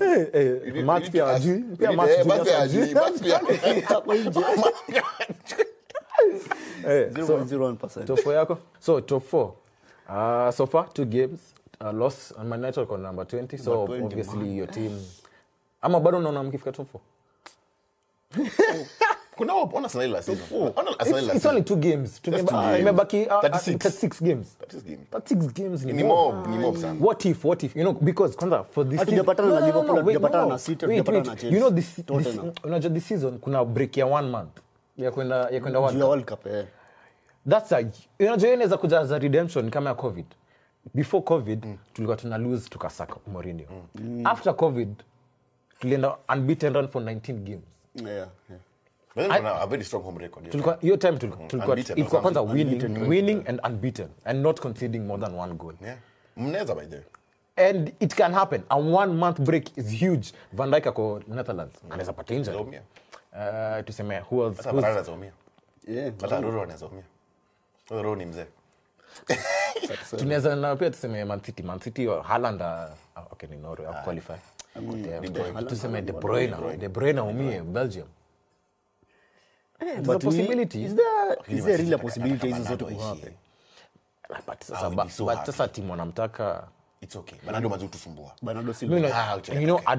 Eh, eh, You need- Max you need pia to ask- hajui. you Pia need- Max eh, Julius Max pia hajui. hajui, Max pia- Hapo nje. Eh, so, 0.01%. top four yako so top four uh, so far two games uh, loss on my United on number 20 so Number 20, obviously your team ama bado unaona mkifika top four Kuna hope, ona Arsenal last season. Ona Arsenal it's, last it's only two games Just two games. imebaki uh, uh, 36. 36 games That is game. 36 games ni Ni more. mob, ni mob sana. what if what if you know because kwanza for this Hatujapatana na Liverpool, wait, hatujapatana na City, wait, hatujapatana wait. na Chelsea. you know this, this Tottenham. unajua this season kuna break ya one month ya kwenda ya kwenda World Cup. World Cup, eh. that's a unajua inaweza kuja as a redemption kama ya covid before covid tulikuwa tuna lose tukasaka Mourinho after covid tulienda unbeaten run for 19 games Yeah, yeah. But a very strong home record. tulikuwa hiyo time tulikuwa tulikuwa- ilikuwa kwanza unbeaten. winning winning and unbeaten and not conceding more than one goal Yeah. Mnaweza by the and it can happen a one month break is huge van Dijk ako netherlands anaweza pata injury. Uh, tuseme. Roro ni mzee. tunaweza na pia tuseme mancity mancity man city or Haaland uh, okay ni Norway uh, qualify tuseme de bruyne de bruyne umie belgium There's But possibility is there- is there really a possibility hizo zote kuhappen? but sasa but timu wanamtaka It's okay. Bernardo mazi utusumbua. Bernardo Silva. no, Ah, okay, you know, okay.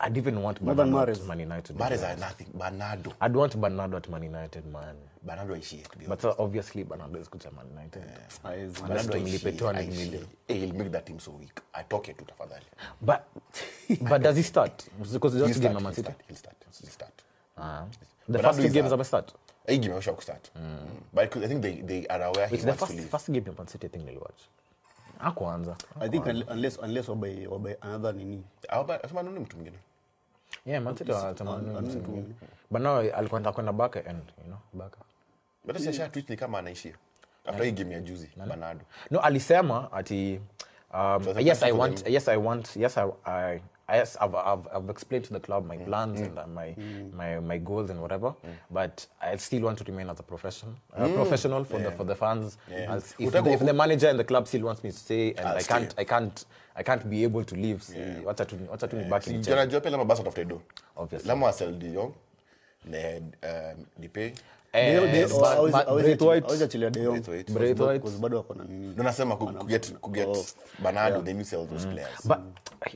I'd, even want More than Bernardo at Man United. Mahrez are nothing. Bernardo. I'd want Bernardo at Man United, man. Bernardo aishie to be But uh, obviously, Bernardo is good at Man United. Haezi. Bernardo Bernardo mlipe aishie, 200 aishie. million. Eh, he'll make that team so weak. Atoke tu tafadhali. But but does he start? Because He'll just start, game Man he'll City. start, he'll start, he'll start. Ah. The Bernardo first two is games a- are start. Hii game imesha kustart. But I think they, they are aware he It's the wants to first leave. first game ya Man City I think niliwatch. Hakuanza. I think unless unless wabai wabai another nini asema nani mtu mwingine? Yeah, Man City wanatamani. But now alikuwa anataka kwenda baka end, you know, back. But sasa asha tweet ni kama anaishia. After hii game ya juzi, Bernardo. no alisema ati um, yes i want yes i want yes i, I Yes, I've, I've, I've explained to the club my plans and uh, my, my my goals and whatever, but I still want to remain as a profession, uh, professional for the for the fans. Yeah. As if, the, if the manager and the club still wants me to stay, and I'll I can't, I can't, I can't be able to leave. See, wacha tu wacha tu ni back in Si Chelsea. unajua pia lama basi watafute do. Obviously. Lama wasell De Jong, ne Depay. Eh, nasema players. But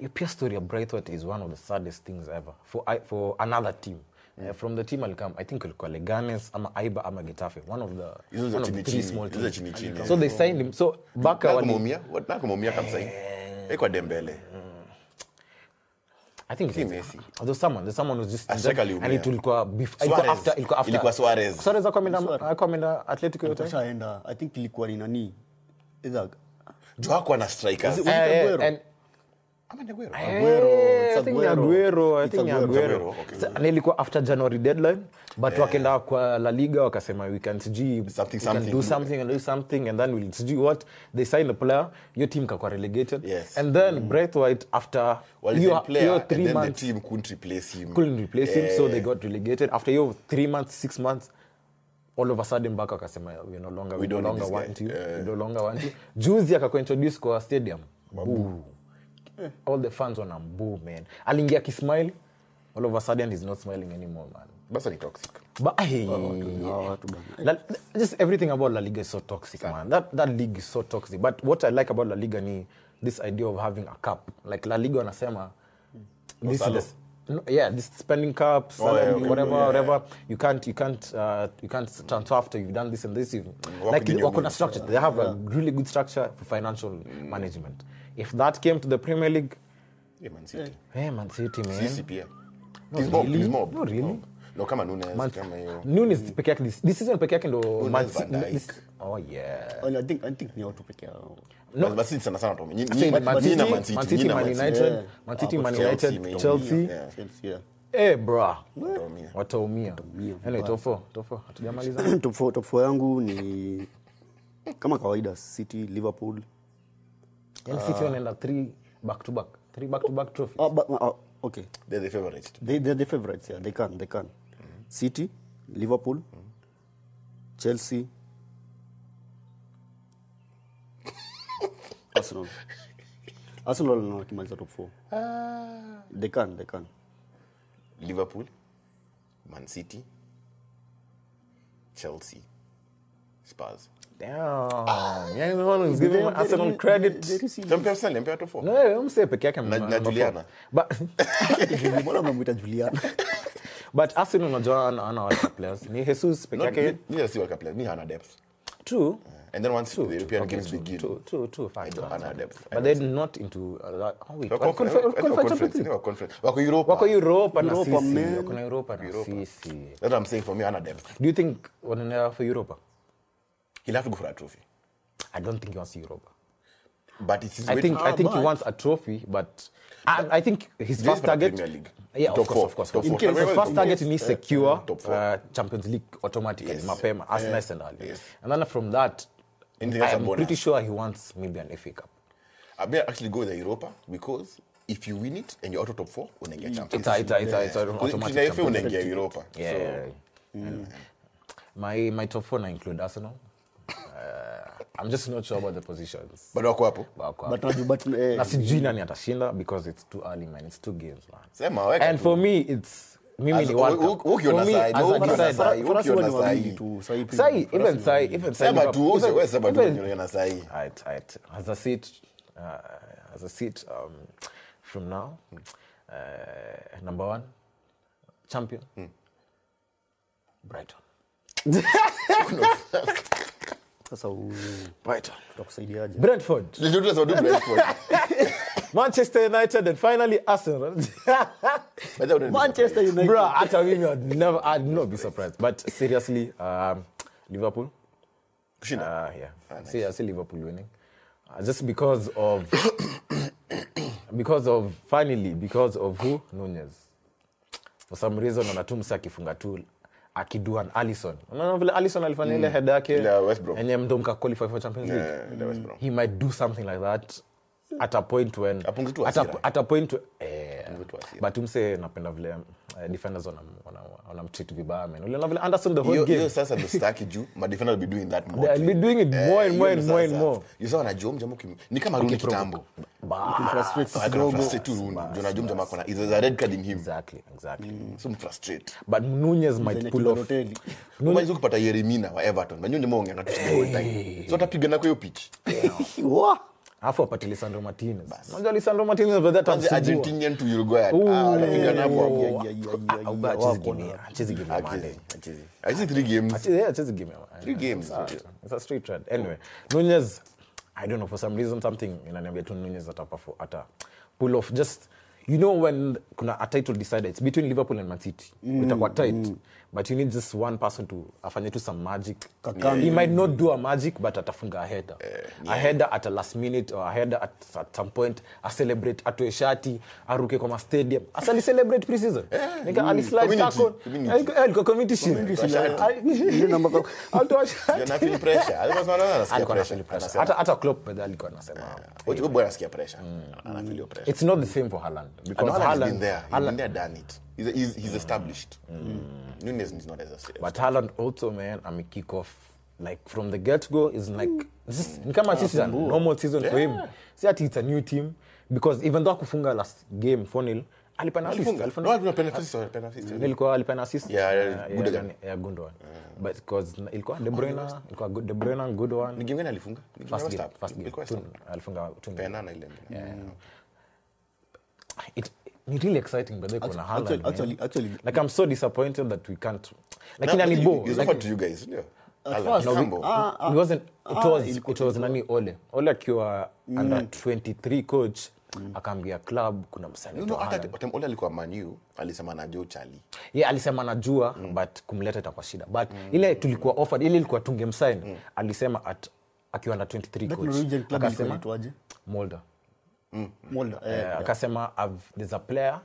your pure story of Braithwaite is one of the saddest things ever for I, for another team. Uh, from the team I'll I think ilikuwa Leganes ama Aiba ama Getafe, one of the one of the three small teams. chini chini. So they signed him. So Baka Na wali, kumumia, what kabisa. Iko Dembele. I think Si Messi. There's someone, there's someone who's just striker and it ilikuwa before, ilikuwa after, ilikuwa after. Ilikuwa Suarez. Suarez akwenda ameenda Atletico yote. Ashaenda. i think ilikuwa ni nani Either- Joao hakuwa na strikers. Eh, Aguero? and- Ama ni Aguero. Aguero, Eh, it's I think ni Aguero. Aguero, I It's think ni Aguero. Aguero. Aguero, okay. Sa- na ilikuwa after January deadline but wakaenda kwa La Liga wakasema we can sijui Something, we can do something and do something and then we'll sijui what they sign a player your team kakwa relegated Yes. and then Braithwaite after Well, he's a player, hiyo and three then the team couldn't replace him. couldn't replace him so they got relegated after hiyo three months six months all of a sudden back akasema we no longer, we no don't need longer this want you Yeah. we no longer want you juzi akakuintroduce kwa stadium Boo. All the fans wana boo man aliingia kismile all of a sudden he's not smiling anymore man Basa ni toxic. but hey, oh, watu bana. La, just everything about La Liga is so toxic, man. That that league is so toxic. But what I like about La Liga ni this idea of having a cup. Like La Liga wanasema this is the, no, yeah, this spending cup, salary, yeah, okay, whatever, yeah, whatever. You can't, you can't, uh, you can't transfer after you've done this and this. You've, mm, like within structure structure. They have yeah. a really good structure for financial mm. management. If that came to the Premier League, Yeah, Man City. hey, Man City, man. Sisi pia. No, mob, really? mob. No, really? Mob. No, kama Nunes, Man, kama hiyo. Nunes peke yake this, this season peke yake ndo Man Van City. Dijk. this- Oh yeah. Well, I think- I think ni watu peke yao No. But- but City sana sana tume- nyi- Say Man City, na Man City, Man United, Yeah. Man City, Hapo Man Chelsea, United, maybe. Chelsea. Yeah. Chelsea, yeah. Eh, bra. Wataumia. Wataumia. Anyway, top four, top four. Hatujamaliza. top four, top four yangu ni kama kawaida city liverpool City wanaenda three back to back. Three back to back trophies. Ah, but, ah, okay. They're the favorites. they, they're the favorites yeah. They can they can. City liverpool chelsea arsenal. Arsenal na wakimaliza top 4 Ah, they can they can. Liverpool man city chelsea spurs Damn. Yeah, no one is giving Arsenal credit. Tumpea Arsenal, mpea top four. No, huyo msee peke yake Na- ame- na ame- Juliana. But Arsenal unajua ana ana players. Ni Jesus peke yake. mi si World players, mi hana depth. True. And then once the European Okay, games true, begin, true, true, true, I fine. don't hana depth. But they're not into uh. Oh, wait. Wako- conference, wako- ni Europa. wako Europa na sisi. Wako na Europa na sisi. That's what I'm saying for me, hana depth. Do you think wanaenda for Europa? He'll have to go for a trophy. I don't think he wants Europa. But it's his I think I think he wants a trophy, but I, I think his first target. Premier League. Yeah, Top of course, four, of course. top of course. In case- His first target needs secure top four. uh, Champions League automatically, Yes. mapema, as nice and early. Yes. And then from that, Anything I'm pretty sure he wants maybe an FA Cup. I may actually go with the Europa because if you win it and you're out of top four, unaingia Champions It's a, it's a, it's a, it's a automatic Champions unaingia Europa. Yeah. So, And My my top four na include Arsenal. Uh, I'm just not sure about the positions. bado wako hapo. Wako but hapo. najua but eh, na sijui nani atashinda because it's too early man it's two games man Sema, weka and tu. for me it's mimi ni World Cup. ukiona For side, ukiona side. Ukiona wale tu, sahi pia. Sahi, even sahi, even sahi Sema tu, wewe wewe sema tu ukiona sahi. Right, right. As a seat, uh, as a seat um, from now, uh, number one, champion, Brighton. sasa u- Brighton. tutakusaidiaje Brentford, Brentford. Manchester United, and finally Arsenal. Manchester united Bro, hata mimi I'd never, I'd not be surprised. But seriously, um, Liverpool. Kushinda. Uh, yeah. see, I see Liverpool winning. Uh, just because of, because of, finally, because of who? Nunez. For some reason, anatumsa akifunga tu akidu alison. Unaona vile Allison alifanya ile head yake enye mdo West Brom. yenye ndo mka qualify for Champions League. Yeah, He might do something like that at a point when at a, at a point eh, but umse napenda vile uh, defenders wanam wanam- wanamtreat vibaya man. Uliona vile Anderson the whole hiyo game. hiyo sasa ndo staki juu madefender will be doing that more They'll be doing it more uh, and more and more and more. You saw anajua ni kama runi kitambo Ah, kidogo. frustrate tu Rooney. Juu anajua mjamaa kona is a red card in him Exactly, exactly. so mfrustrate But Nunez might pull off. Balotelli. Umaliza Yeremina wa Everton all time so atapigana kwa hiyo pitch! Alafu apate Lisandro Martinez. Unajua Lisandro Martinez by that Argentinian to Uruguay hapo hapo Ya, ya, ya, ya, Auba ya, achezi wako game. na- game ya Monday. achezi achezi achezi three games Achezi- yeah, game. Three games. It's a- straight trend. Anyway, Nunez, I don't know, for some reason something inaniambia tu Nunez atapafo- ata pull off just you know when kuna a title decider it's between liverpool and man city itakuwa tight but you need just one person to afanye tu some magic. He might not do a magic but atafunga aheda header. Yeah. aheda at a last minute or aheda at, at some point acelebrate atoe shati aruke kwa mastadium asali celebrate preseason. Nika alislide Community, tackle. Eh, alikuwa community. Ile namba kwa- alitoa shati. Ndio na feel pressure. Alikuwa sana anasikia pressure. hata hata Klopp by alikuwa anasema "Huyu boy anasikia pressure. Ana feel pressure. It's not the same for Haaland because Haaland, Haaland- done it. He's, he's, he's established. Nunes is not as established. but Haaland also man ame kick off like from the get go is like this is ni kama this is a normal season for him. See that it's a new team because even though akufunga last game 4-0 alipana Alifunga. Really exciting but they kuna Haaland actually- actually- actually- like I'm so disappointed that we can't like Now, anibo he- offered to you guys, ndio? First, he's no, humble. ah, it wasn't it ah, was it was nani ole? Ole akiwa under 23 coach akaambia club kuna msanii You know, anaitwa hata Haaland. time Ole alikuwa Man alisema najua uchali yeah, alisema najua but kumleta itakuwa shida. But ile tulikuwa offered ile ilikuwa tungemsign alisema at akiwa na 23 coach Norwegian club ilikuwa akasema? Molder Molde, eh, Eh, yeah. akasema I've, there's a player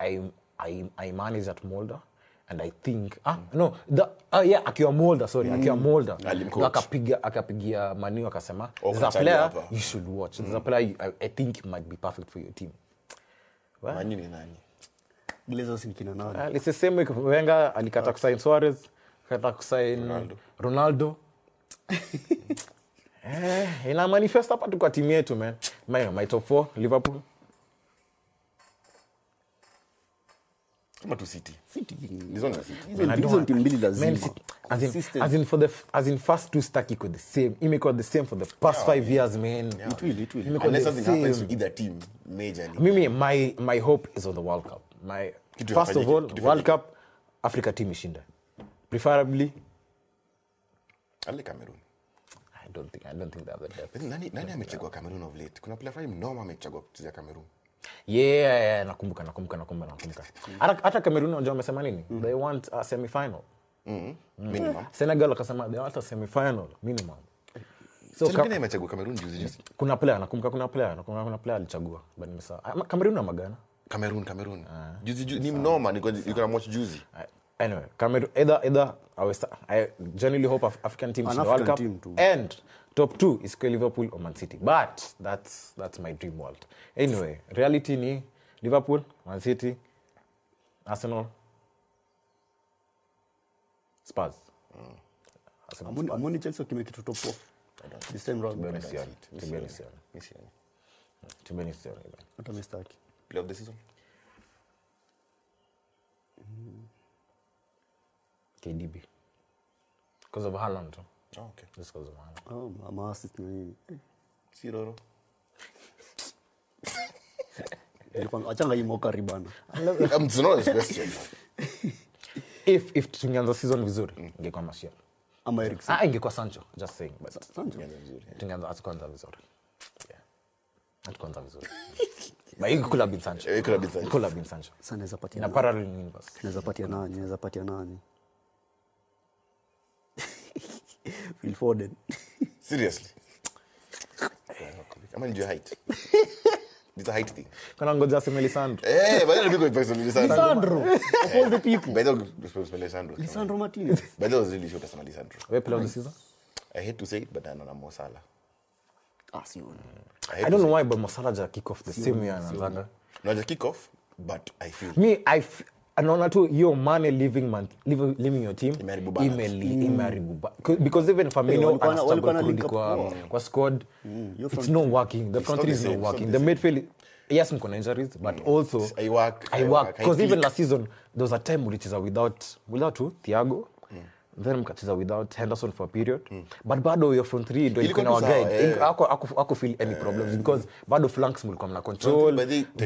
I, I, I manage at Mulder and I think ah, no the, uh, yeah akiwa Molder sorry akiwa Molder akapiga akapigia Manu akasema Oh, there's a player hapa." you should watch there's a player you, I, I think might be perfect for your team well, Manu ni nani? Glazers ni kina nani? uh, it's the same way Wenger alikata kusign Suarez akata kusign Ronaldo. Ronaldo Eh, ina manifest hapa tu kwa timu yetu man. My, my top 4 Liverpool. Kama tu City. City. Hizo ni City. Hizo- Man, I don't hizo want- timu mbili lazima as in, as in for the as in first two stack iko the same. Imekuwa the same for the past five years, man. It will, it will. Imekuwa the something happens to either team majorly. Mimi my my hope is on the World Cup. My Kitu first of all, kitu World. Cup Africa team ishinda. Preferably Ali Cameroon. Don't think I don't think they have the depth. Nani nani amechagua Cameroon of late? Kuna player fulani mnoma amechagua kuchezea Cameroon. Yeah, yeah, nakumbuka nakumbuka nakumbuka nakumbuka. Hata Cameroon unajua wamesema nini? They want a semi final. Minimum. Senegal akasema they want a semi final minimum. So Timu ka, amechagua Cameroon juzi juzi? kuna player nakumbuka kuna player nakumbuka kuna player alichagua but nimesahau. Ah, Cameroon na Magana. Cameroon, Cameroon. Juzi juzi ni mnoma niko niko na watch juzi. Anyway, Cameroon either either I, was, I generally hope Af- African teams An in the World Cup team too. and top two is either Liverpool or Man City. But that's that's my dream world. Anyway, reality ni Liverpool, Man City, Arsenal, Spurs. Arsenal, Amoni- amoni chelsea wakimake it to top four this time round to be honest, sioni. To be honest, sioni. Mimi sioni. To be honest, sioni, hata mi. Play of the season. KDB. Because of Haaland. Oh, okay. Just because of Haaland. Oh, ma- ma assist na nini Si Roro. nilikuwa- achanga hii mokari bana. If if tungeanza season vizuri, ingekuwa Martial. ama Eriksen. Ah, ingekuwa Sancho, just saying. But Sancho. tungeanza atukwanza vizuri. Yeah. atukwanza vizuri. But it could have been Sancho. It could have been Sancho. Could have been Sancho. Sasa naweza patia In a nani? parallel universe. naweza patia nani naweza patia nani Phil Foden Seriously. Ama ndio height. It's a height thing. Kana ngoja aseme Lisandro. Eh, but then because person Lisandro. Lisandro of all the people By the way, because Lisandro. Lisandro Martinez By the way, I was really sure to Lisandro. We player of the season? I hate to say it, but I'm Mo Salah. ah sioni I I don't know why but Mosala ja kick off the same year it. No, just kick off, but I feel Me I f- anaona tu hiyo Mane leaving man, leaving, leaving your team Imeharibu because even Firmino walikuwa na- ana walikuwa struggle na kurudi kwa kwa squad. Mm. it's front not working. The front is not working. the midfield yes mko na injuries but also I work, I because even last season there was a time ulicheza without without? Thiago then mkacheza without Henderson for a period. But bado your front three ndo ilikuwa Ilikuwa na guide eh. any problems because bado flanks mlikuwa mna control.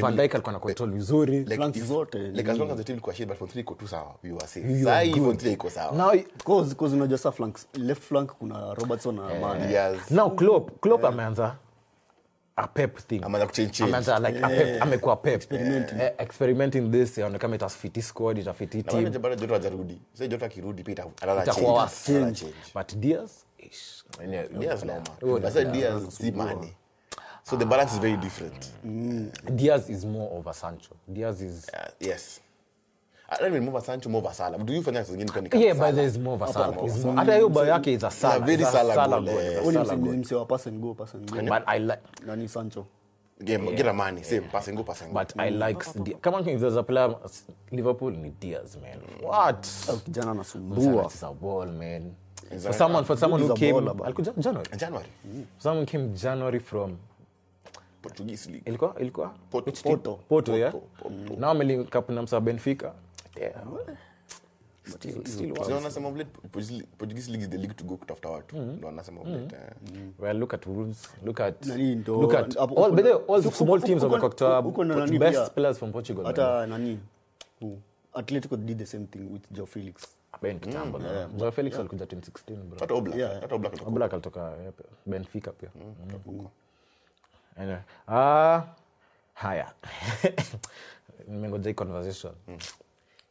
Van Dijk alikuwa na control vizuri. like Flanks zote, like as long as the team iko shit but front three iko tu sawa. We were safe. You are hii good. for three iko sawa. Now cause cause unajua sa flanks left flank kuna Robertson na Mane. yes. Now Klopp Klopp ameanza a pep thing. Ameanza kuchange. Change. a pep amekuwa pep. Experimenting. Experimenting this yaonekana itafiti squad itafiti Na team. bado bado Jota hajarudi. Sasa Jota akirudi pia itakuwa change, worse. another change. but Diaz ish. Noma sasa Diaz si Mane so the balance is very different. Diaz is more over Sancho. Diaz is Uh, yes I don't even move Sancho move Salah do you find zingine kwa kama yeah but Salah? there is more over Salah more Is over more- hata hiyo bao yake is a Salah very Salah Salah goal, goal, is a. Huyu ni Salah mse- goal. ni mse wa pass and go pass and go but I like nani Sancho? Game get a money. Same pass and go pass go. But I like come on if there's a player Liverpool ni Diaz man. What? Kijana anasumbua is a ball man. For someone for someone who Dude is a came alikuja January. January. Someone came January from Portuguese league. Ilikuwa ilikuwa Porto. Which? Porto. Porto, yeah? Porto, now amelink na msa Benfica yeah. Still- still wanasema Portuguese- Portuguese league is the league to go kutafuta watu ndo wanasema of. Well, look at Wolves. Look at look at all, but they, all the small teams wamekuwa kutoa huko na nani best players from Portugal. hata nani? Atletico did the same thing with Joe Felix Ben kitambo. na- Joao Felix alikuja 2016 bro. hata Oblak, Yeah. hata Oblak alikuwa- Oblak alitoka Benfica pia. Anyway, ah haya. Nimengoja hii conversation.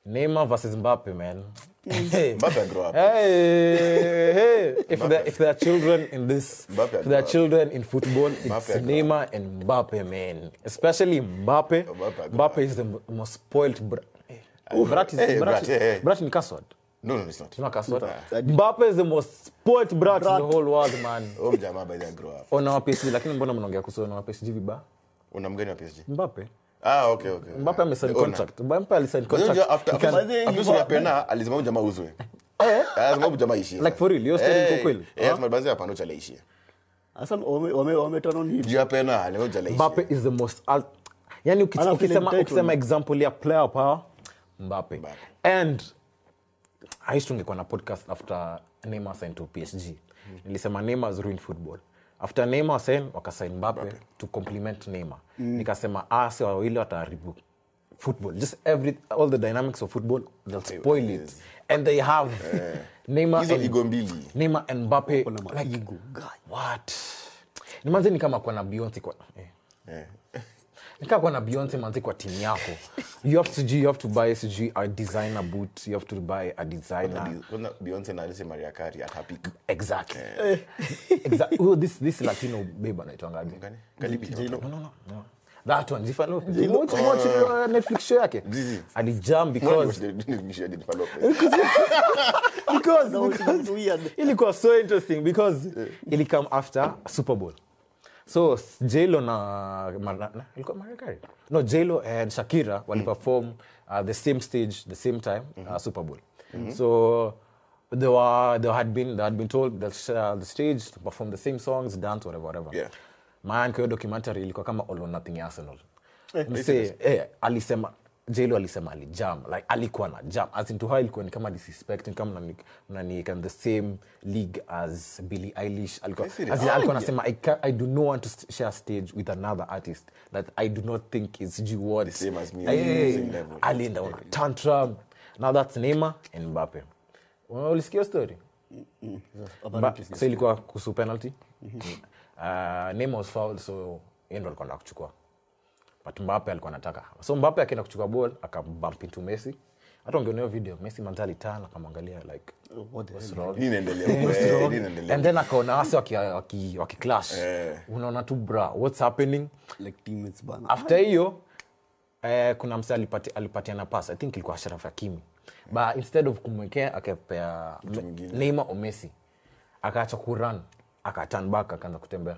Neymar versus Mbappe, man. Hey. Mbappe grow up. Hey, hey. If there if there are children in this, Mbappe if there are children in football, it's Mbappe Neymar and Mbappe, man. Especially Mbappe. Mbappe Mbappe is the m- most spoiled. Bra- hey. Brat is Hey, Brat, Brat, hey, hey. Brat in Caswad. No, no, it's not. It's not Caswad. Uh, Mbappe is the most spoiled brat, in the whole world, man. Oh, by the grow up. Ona wa PSG, lakini mbona mnaongea kuhusu ona wa PSG vibaya? Una mgani wa PSG? Mbappe. Ah, okay, okay. Mbappe amesign contract. Mbappe alisign contract. unajua after- after- after ya pena, alizima jamaa uzwe. Eh? Lazima jamaa ishie. Like for real, hiyo story Eh, iko kweli? eh, lazima hapa ndo acha ishie. Sasa wame- wame- wameturn on him. juu ya pena ishie. Mbappe is the most alt... yani uki- ukisema ukisema example ya player power Mbappe. Mbappe. and to ngekuwa na podcast after Neymar signed to PSG nilisema Neymar is ruined football after Neymar sign wakasain Mbappe to complement Neymar. Nikasema ase wawili wataharibu football. Just every all the dynamics of football they'll spoil it. and they have Neymar hizo and- igo mbili. Neymar and Mbappe like what? Ni ni kama kuwa na Beyonce kwa eh. Eh. Nikaa kuwa na Beyonce manzi kwa timu yako. You have to you have to buy sijui a designer boot you have to buy a designer. Kwanza Beyonce na Alice Maria Carey at exactly. Exactly oh, this this Latino babe anaitwangaje Gani? Kalibi. no no no no. That one Jennifer Lopez. Did you watch, watch uh, Netflix show yake. Zizi. alijam because the- the Jennifer Lopez. because, because ilikuwa so interesting because ili after super bowl so jlo na, ilikuwa Mariah no jlo and shakira waliperform uh, the same stage the same time uh, super bowl. So they were they had been they had been told that uh, the stage to perform the same songs dance whatever whatever. Yeah. man kwa hiyo documentary ilikuwa kama all or nothing arsenal. Eh, Msee, eh, alisema jelo alisema alijam like alikuwa na jam. As in to her ilikuwa ni kama disrespecting kama nani- naniweka in the same league as billy eilish. Alikuwa as in, anasema I, ca- i do not want to share stage with another artist that i do not think is g what same as me, Eh, same level. alienda on a tantrum. Now that's neymar and mbappe. Ulisikia story? Ba- so ilikuwa kuhusu penalty? Uh, Neymar was fouled so yeye ndo alikuwa anataka kuchukua but Mbappe alikuwa anataka so Mbappe akienda kuchukua ball akabump into Messi hata ungeonea video Messi manzi alitana akamwangalia like what the wrong Nini inaendelea? What's wrong? nini inaendelea? and then akaona wasi waki, waki, waki clash Eh. unaona tu bra what's happening Like teammates bana. after hiyo eh, kuna mse alipatia na pass i think ilikuwa sharaf hakimi but instead of kumwekea akapea neima o messi akaacha kurun akaturn back akaanza kutembea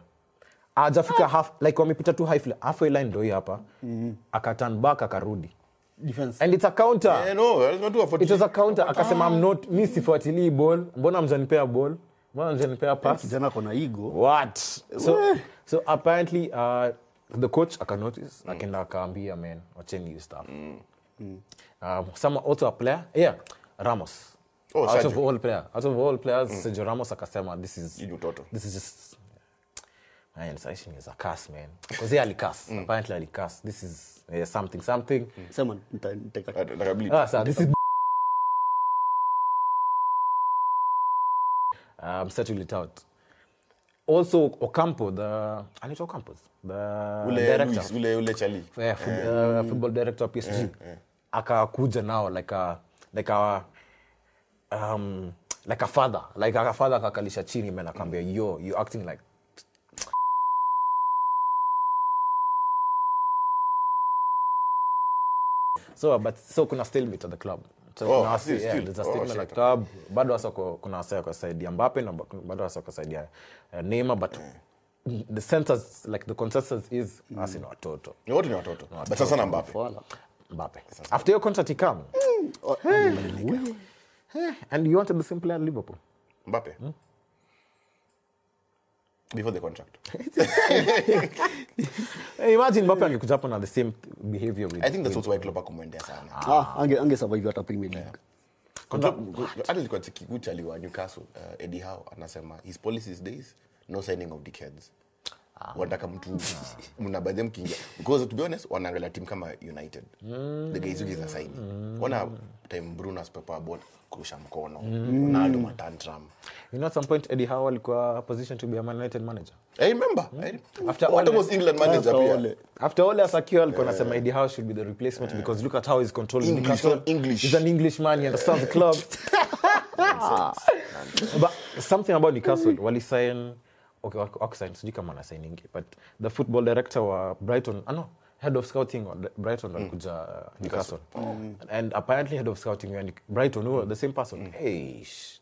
ajafika half like wamepita tu half- halfway line ndo hii hapa. Akaturn back akarudi. Defense. and it's a counter. No, lazima tu wafuatilie. it was a counter. Akasema I'm not mi sifuatilii ball. Mbona mjanipea ball? Mbona mjanipea pass? Kijana kona ego. what? So, so apparently uh, the coach akanotice akaenda akaambia man wacheni hiyo stuff. Um, some also a player yeah ramos. Oh, out Sergio. of all player out of all players Sergio Ramos akasema this is Hii ni utoto. this is just man such is a curse man. Because he alicurse apparently alicurse this is uh, something something. Sema nita- nitaka- Ah, sir, this is um, settle it out. Also, Ocampo, the anaitwa Ocampo, the Ule director, Luis, ule- ule Charlie. yeah, fut- uh, football director wa PSG, akakuja nao like a like a um, like a father, like a father akakalisha chini man yo you acting like so but so kuna stalemate at the club. So Oh, kuna wasi, still, yeah, there's a Oh, at the club. Bado hasa kuna wasa kwa side ya Mbappe na bado hasa kwa side ya uh, Neymar but the census like the consensus is asi ni watoto. Wote ni watoto. But sasa na Mbappe. Mbappe. After your contract he come. And you wanted the same player Liverpool? Mbappe. Before the contract. hey, imagine Mbappe angekuja hapo na the same behavior with I think that's also why Klopp akumwendea sana. Ah, ange ange survive hata Premier League. Hata ilikuwa kikuu cha Newcastle uh, Eddie Howe anasema his policies days no signing of dickheads wanataka mtu mnabadhia mkiingia because to be honest wanaangalia team kama united the guys who giza mm. wana time bruno asipepa ball kurusha mkono ronaldo matantram you know at some point Eddie Howe alikuwa position to be a Man United manager I remember. I remember. After What all- was England manager After pia? all- after all Asakio alikuwa anasema Eddie Howe should be the replacement yeah. because look at how he's controlling English, Newcastle. English. He's an Englishman, he understands the club. but something about Newcastle, walisign okay, wak- wakusign sijui kama anasainingi but the football director wa Brighton, ah no, head of scouting wa Brighton walikuja uh, Newcastle. And apparently head of scouting wa Brighton who the same person. Hey, sh-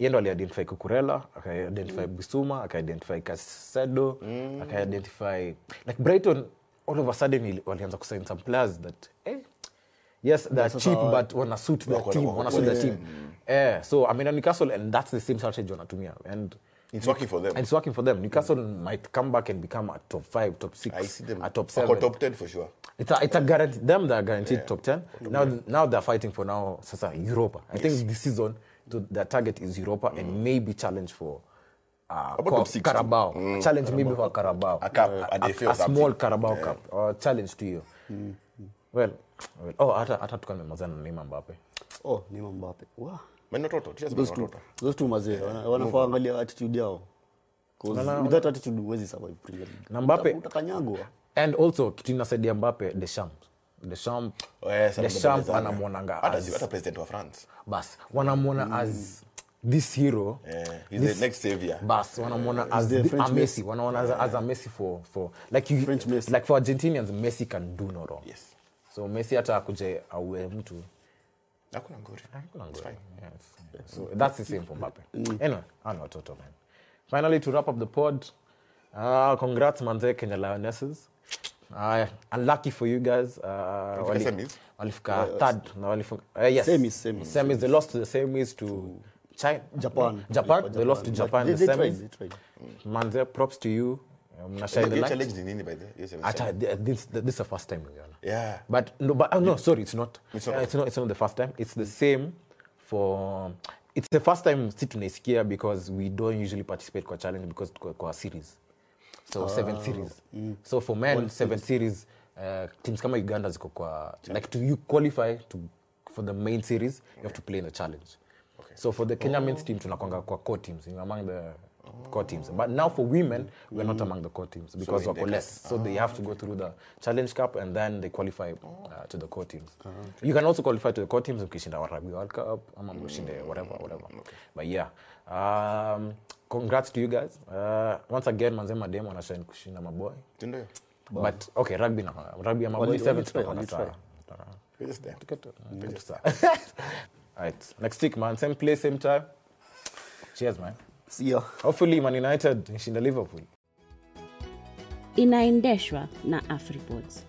ndo aliidentify kukurela akaidentify bisuma akaidentify casedo akaidentify like brighton all of a sudden walianza kusign some players that eh, yes they're cheap but wana suit their team wana suit their team. Eh so i mean newcastle and that's the same strategy wanatumia. And It's working for them. and it's working for them. Newcastle might come back and become a top five, top six, I see them. a top seven, Or top ten for sure. It's a, it's a guarantee. Them they're guaranteed top ten. Now now they're fighting for now. Sasa Europa. I think this season to, their target is Europa and maybe challenge for. Uh, top six too. Carabao. Maybe for Carabao. A cup, Uh, a a, a small Carabao yeah. Cup or challenge to you. Well, well, oh, hata hata tukawa nimemalizana na Neymar Mbappe. oh Neymar Mbappe wow Man, not Toto. Just those two Toto. those two mazee wana- wanafaa angalia attitude yao 'Cause with that attitude huwezi survive Premier League Na Mbappe- utakanyagwa And also kitu inasaidia mbape Deschamps. Deschamps, Oh, yes, Deschamps anamwonanga as hata president wa France. bas wanamwona as this hero Yeah, he's the next savior. bas wanamwona as the the, a Messi wanaona as, a- as a Messi for for like you French Messi. like for Argentinians Messi can do no wrong Yes. so Messi hata akuje aue mtu Hakuna ngori. It's fine. yes. so that's the same for Mbappe anyway ana watoto man finally to wrap up the pod uh, congrats manze Kenya Lionesses uh, unlucky for you guys uh, wali- semis? walifika third na uh, yes Semis, semis. semis they lost to the semis to China Japan. Japan they lost to Japan they- the they tried, they tried. manze props to you the Hiyo light challenge ni nini by the way? Hiyo challenge. Ata, th- this, this is the first time Yeah. But no, but oh, no, sorry, it's not. It's It's not. not. it's not. It's not the first time. It's the same for. It's the first time si tunaisikia because we don't usually participate kwa challenge because kwa, kwa series. So seven series. So for men seven series, uh, teams kama Uganda ziko kwa like to you qualify to for the main series, you have to play in the challenge. So for the Kenya men's team tunakwanga kwa core teams, among the core teams. But now for women, we're not among the core teams because so we're less. So they have to go through the Challenge Cup and then they qualify uh, to the core teams. You can also qualify to the core teams mkishinda wa Rugby World Cup ama mkishinde whatever whatever. But yeah. Um, congrats to you guys. Uh, once again manze madem wanashine kushinda maboy. Ndio? But okay, rugby na rugby ya boy Wali- 7 tutakuwa na walitry. We're just there. Get to- get to. Right. Next week man, same place, same time. Cheers man. See. Hopefully Man United ishinda Liverpool. inaendeshwa na afripods